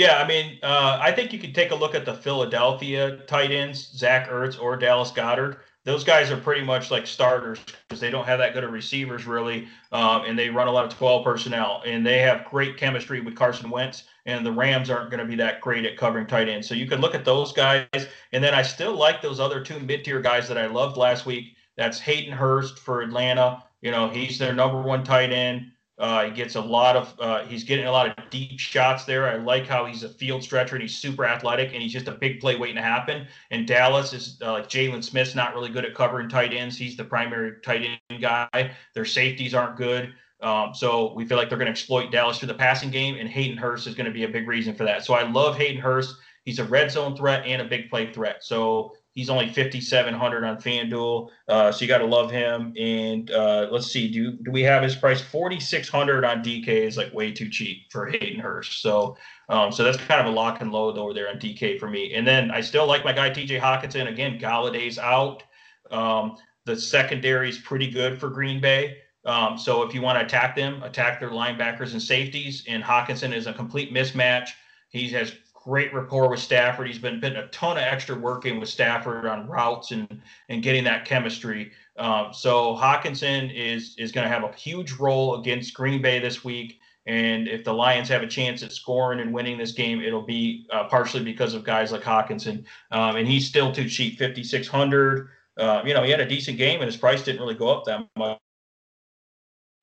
Speaker 2: Yeah, I mean, uh, I think you could take a look at the Philadelphia tight ends, Zach Ertz or Dallas Goedert. Those guys are pretty much like starters because they don't have that good of receivers really, um, and they run a lot of 12 personnel, and they have great chemistry with Carson Wentz. And the Rams aren't going to be that great at covering tight ends, so you could look at those guys. And then I still like those other two mid-tier guys that I loved last week. That's Hayden Hurst for Atlanta. You know, he's their number one tight end. Uh, he gets a lot of, uh, he's getting a lot of deep shots there. I like how he's a field stretcher and he's super athletic and he's just a big play waiting to happen. And Dallas is uh, like Jaylon Smith's not really good at covering tight ends. He's the primary tight end guy. Their safeties aren't good. Um, so we feel like they're going to exploit Dallas through the passing game, and Hayden Hurst is going to be a big reason for that. So I love Hayden Hurst. He's a red zone threat and a big play threat. So He's only 5,700 on FanDuel, uh, so you got to love him. And uh, let's see, do do we have his price? 4,600 on DK is like way too cheap for Hayden Hurst. So, um, so that's kind of a lock and load over there on DK for me. And then I still like my guy TJ Hockenson. Again, Golladay's out. Um, the secondary is pretty good for Green Bay. Um, so if you want to attack them, attack their linebackers and safeties. And Hockenson is a complete mismatch. He has great rapport with Stafford. He's been putting a ton of extra work in with Stafford on routes and and getting that chemistry. Um, so Hockenson is is going to have a huge role against Green Bay this week. And if the Lions have a chance at scoring and winning this game, it'll be uh, partially because of guys like Hockenson. Um, and he's still too cheap, 5,600. Uh, you know, he had a decent game and his price didn't really go up that much.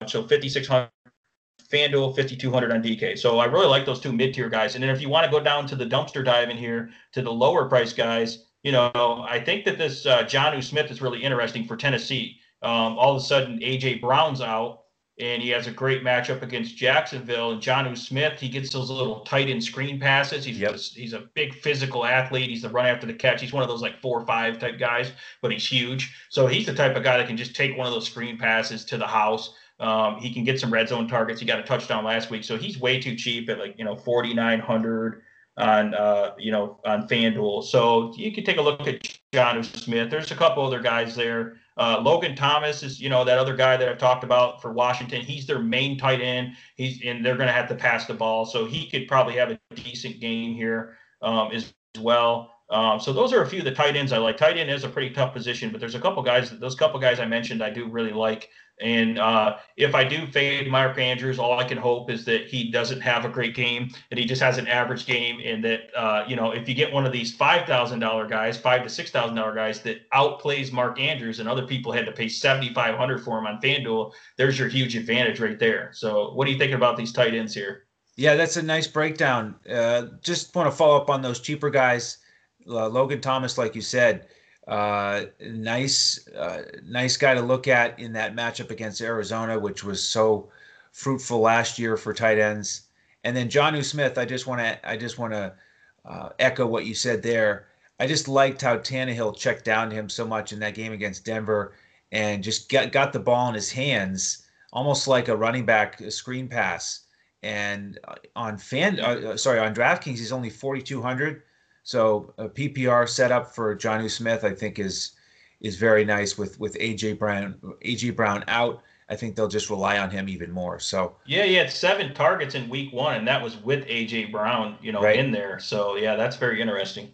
Speaker 2: So 5,600 FanDuel 5200 on DK. So I really like those two mid tier guys. And then if you want to go down to the dumpster dive in here to the lower price guys, you know, I think that this uh, Jonnu Smith is really interesting for Tennessee. Um, all of a sudden, AJ Brown's out, and he has a great matchup against Jacksonville. And Jonnu Smith, he gets those little tight end screen passes. He's yep. he's a big physical athlete. He's the run after the catch. He's one of those like four or five type guys, but he's huge. So he's the type of guy that can just take one of those screen passes to the house. Um, he can get some red zone targets. He got a touchdown last week, so he's way too cheap at like you know forty nine hundred on uh, you know on FanDuel. So you can take a look at Jonnu Smith. There's a couple other guys there. Uh, Logan Thomas is you know that other guy that I've talked about for Washington. He's their main tight end. He's and they're going to have to pass the ball, so he could probably have a decent game here um, as well. Um, so those are a few of the tight ends I like. Tight end is a pretty tough position, but there's a couple guys. Those couple guys I mentioned, I do really like. And uh, if I do fade Mark Andrews, all I can hope is that he doesn't have a great game, that he just has an average game, and that uh, you know if you get one of these five thousand dollar guys, five to six thousand dollar guys that outplays Mark Andrews, and other people had to pay seventy five hundred for him on FanDuel, there's your huge advantage right there. So what are you thinking about these tight ends here?
Speaker 1: Yeah, that's a nice breakdown. Uh, just want to follow up on those cheaper guys. Uh, Logan Thomas, like you said, uh, nice, uh, nice guy to look at in that matchup against Arizona, which was so fruitful last year for tight ends. And then Jonnu Smith, I just want to, I just want to uh, echo what you said there. I just liked how Tannehill checked down to him so much in that game against Denver, and just got got the ball in his hands, almost like a running back screen pass. And uh, on fan, uh, sorry, on DraftKings, he's only 4,200 so a PPR setup for Jonnu Smith, I think, is is very nice with with AJ Brown AJ Brown out. I think they'll just rely on him even more. So
Speaker 2: yeah, he had seven targets in week one, and that was with AJ Brown, you know, right. in there. So yeah, that's very interesting.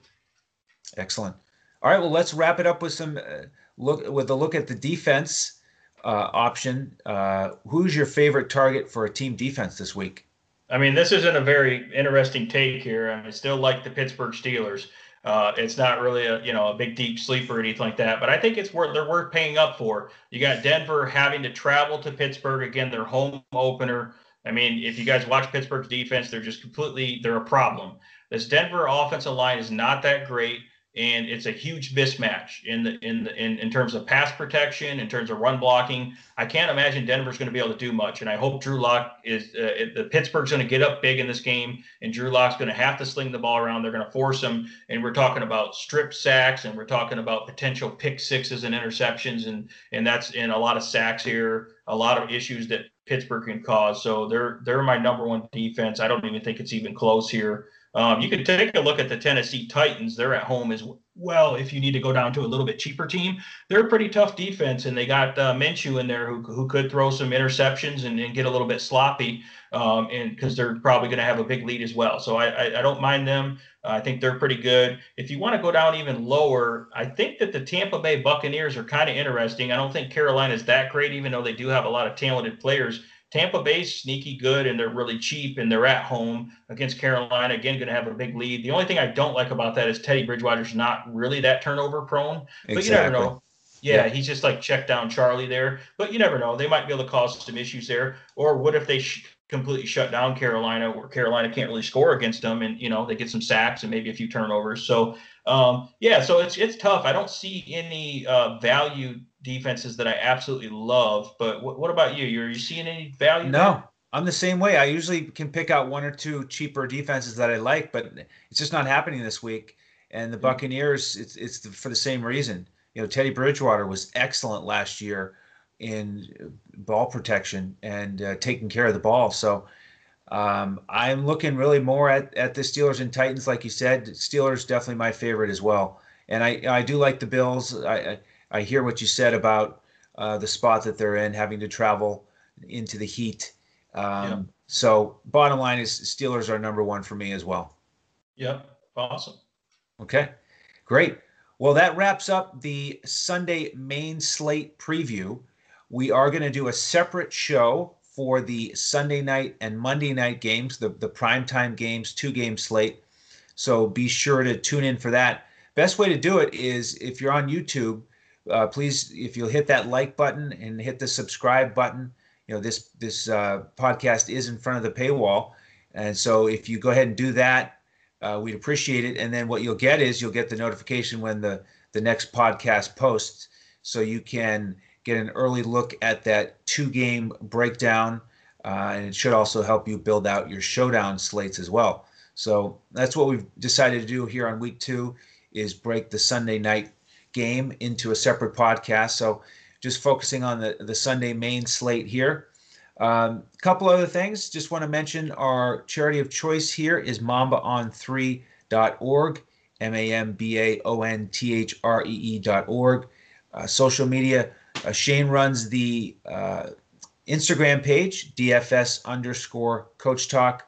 Speaker 1: Excellent. All right, well, let's wrap it up with some uh, look with a look at the defense uh, option. Uh, who's your favorite target for a team defense this week?
Speaker 2: I mean, this isn't a very interesting take here. I, mean, still like the Pittsburgh Steelers. Uh, it's not really a you know a big deep sleeper or anything like that, but I think it's worth they're worth paying up for. You got Denver having to travel to Pittsburgh again, their home opener. I mean, if you guys watch Pittsburgh's defense, they're just completely they're a problem. This Denver offensive line is not that great and it's a huge mismatch in the in the in, in terms of pass protection, in terms of run blocking. I can't imagine Denver's going to be able to do much, and I hope Drew Lock is uh, the Pittsburgh's going to get up big in this game, and Drew Lock's going to have to sling the ball around. They're going to force him, and we're talking about strip sacks, and we're talking about potential pick sixes and interceptions, and and that's in a lot of sacks here, a lot of issues that Pittsburgh can cause. So they're they're my number one defense. I don't even think it's even close here. Um, you can take a look at the Tennessee Titans. They're at home as well. If you need to go down to a little bit cheaper team, they're a pretty tough defense, and they got uh, Minshew in there who, who could throw some interceptions and, and get a little bit sloppy, um, and because they're probably going to have a big lead as well. So I, I, I don't mind them. Uh, I think they're pretty good. If you want to go down even lower, I think that the Tampa Bay Buccaneers are kind of interesting. I don't think Carolina is that great, even though they do have a lot of talented players. Tampa Bay's sneaky good and they're really cheap and they're at home against Carolina. Again, going to have a big lead. The only thing I don't like about that is Teddy Bridgewater's not really that turnover prone, exactly. but you never know. Yeah, yeah, he's just like check down Charlie there, but you never know. They might be able to cause some issues there. Or what if they sh- completely shut down Carolina, where Carolina can't really score against them, and you know they get some sacks and maybe a few turnovers. So um, yeah, so it's it's tough. I don't see any uh, value defenses that I absolutely love. But what, what about you? Are you seeing any value?
Speaker 1: No, there? I'm the same way. I usually can pick out one or two cheaper defenses that I like, but it's just not happening this week. And the hmm. Buccaneers, it's it's the, for the same reason. You know, Teddy Bridgewater was excellent last year in ball protection and uh, taking care of the ball. So um, I'm looking really more at, at the Steelers and Titans, like you said. Steelers definitely my favorite as well. And I, I do like the Bills. I, I hear what you said about uh, the spot that they're in, having to travel into the heat. Um, yep. So, bottom line is Steelers are number one for me as well.
Speaker 2: Yep. Awesome.
Speaker 1: Okay. Great. Well, that wraps up the Sunday main slate preview. We are going to do a separate show for the Sunday night and Monday night games, the, the primetime games, two game slate. So be sure to tune in for that. Best way to do it is if you're on YouTube, uh, please, if you'll hit that like button and hit the subscribe button, you know this this uh, podcast is in front of the paywall, and so if you go ahead and do that, uh, we'd appreciate it. And then what you'll get is you'll get the notification when the the next podcast posts, so you can get an early look at that two game breakdown, uh, and it should also help you build out your showdown slates as well. So that's what we've decided to do here on week two is break the Sunday night game into a separate podcast. So just focusing on the, the Sunday main slate here. A um, couple other things. Just want to mention our charity of choice here is mambaon3.org, M A M B A O N T H R E E.org. Uh, social media. Uh, Shane runs the uh, Instagram page, DFS underscore coach talk.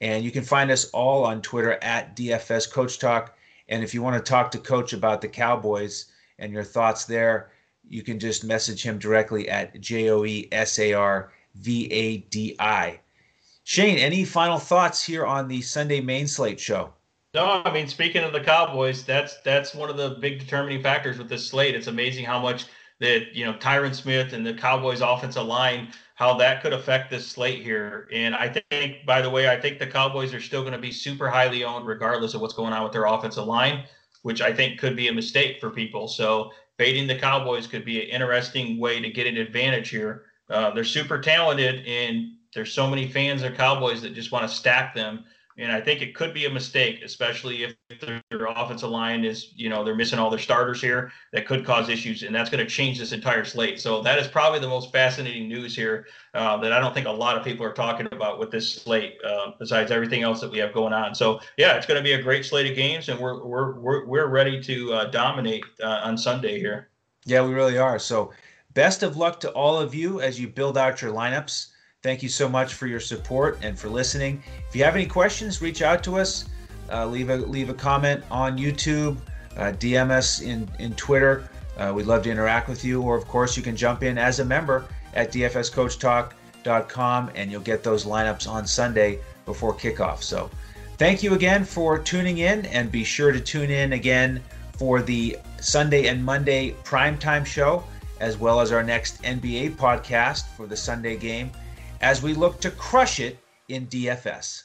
Speaker 1: And you can find us all on Twitter at DFS coach talk. And if you want to talk to Coach about the Cowboys and your thoughts there, you can just message him directly at J O E S A R V A D I. Shane, any final thoughts here on the Sunday main slate show?
Speaker 2: No, I mean speaking of the Cowboys, that's that's one of the big determining factors with this slate. It's amazing how much that you know Tyron Smith and the Cowboys offensive line how that could affect this slate here. And I think, by the way, I think the Cowboys are still going to be super highly owned regardless of what's going on with their offensive line, which I think could be a mistake for people. So fading the Cowboys could be an interesting way to get an advantage here. Uh, they're super talented, and there's so many fans of Cowboys that just want to stack them. And I think it could be a mistake, especially if their, their offensive line is, you know, they're missing all their starters here. That could cause issues, and that's going to change this entire slate. So that is probably the most fascinating news here uh, that I don't think a lot of people are talking about with this slate, uh, besides everything else that we have going on. So yeah, it's going to be a great slate of games, and we're we're we're, we're ready to uh, dominate uh, on Sunday here.
Speaker 1: Yeah, we really are. So best of luck to all of you as you build out your lineups. Thank you so much for your support and for listening. If you have any questions, reach out to us. Uh, leave a leave a comment on YouTube, uh, DM us in in Twitter. Uh, we'd love to interact with you, or of course, you can jump in as a member at dfscoachtalk.com, and you'll get those lineups on Sunday before kickoff. So, thank you again for tuning in, and be sure to tune in again for the Sunday and Monday primetime show, as well as our next NBA podcast for the Sunday game as we look to crush it in DFS.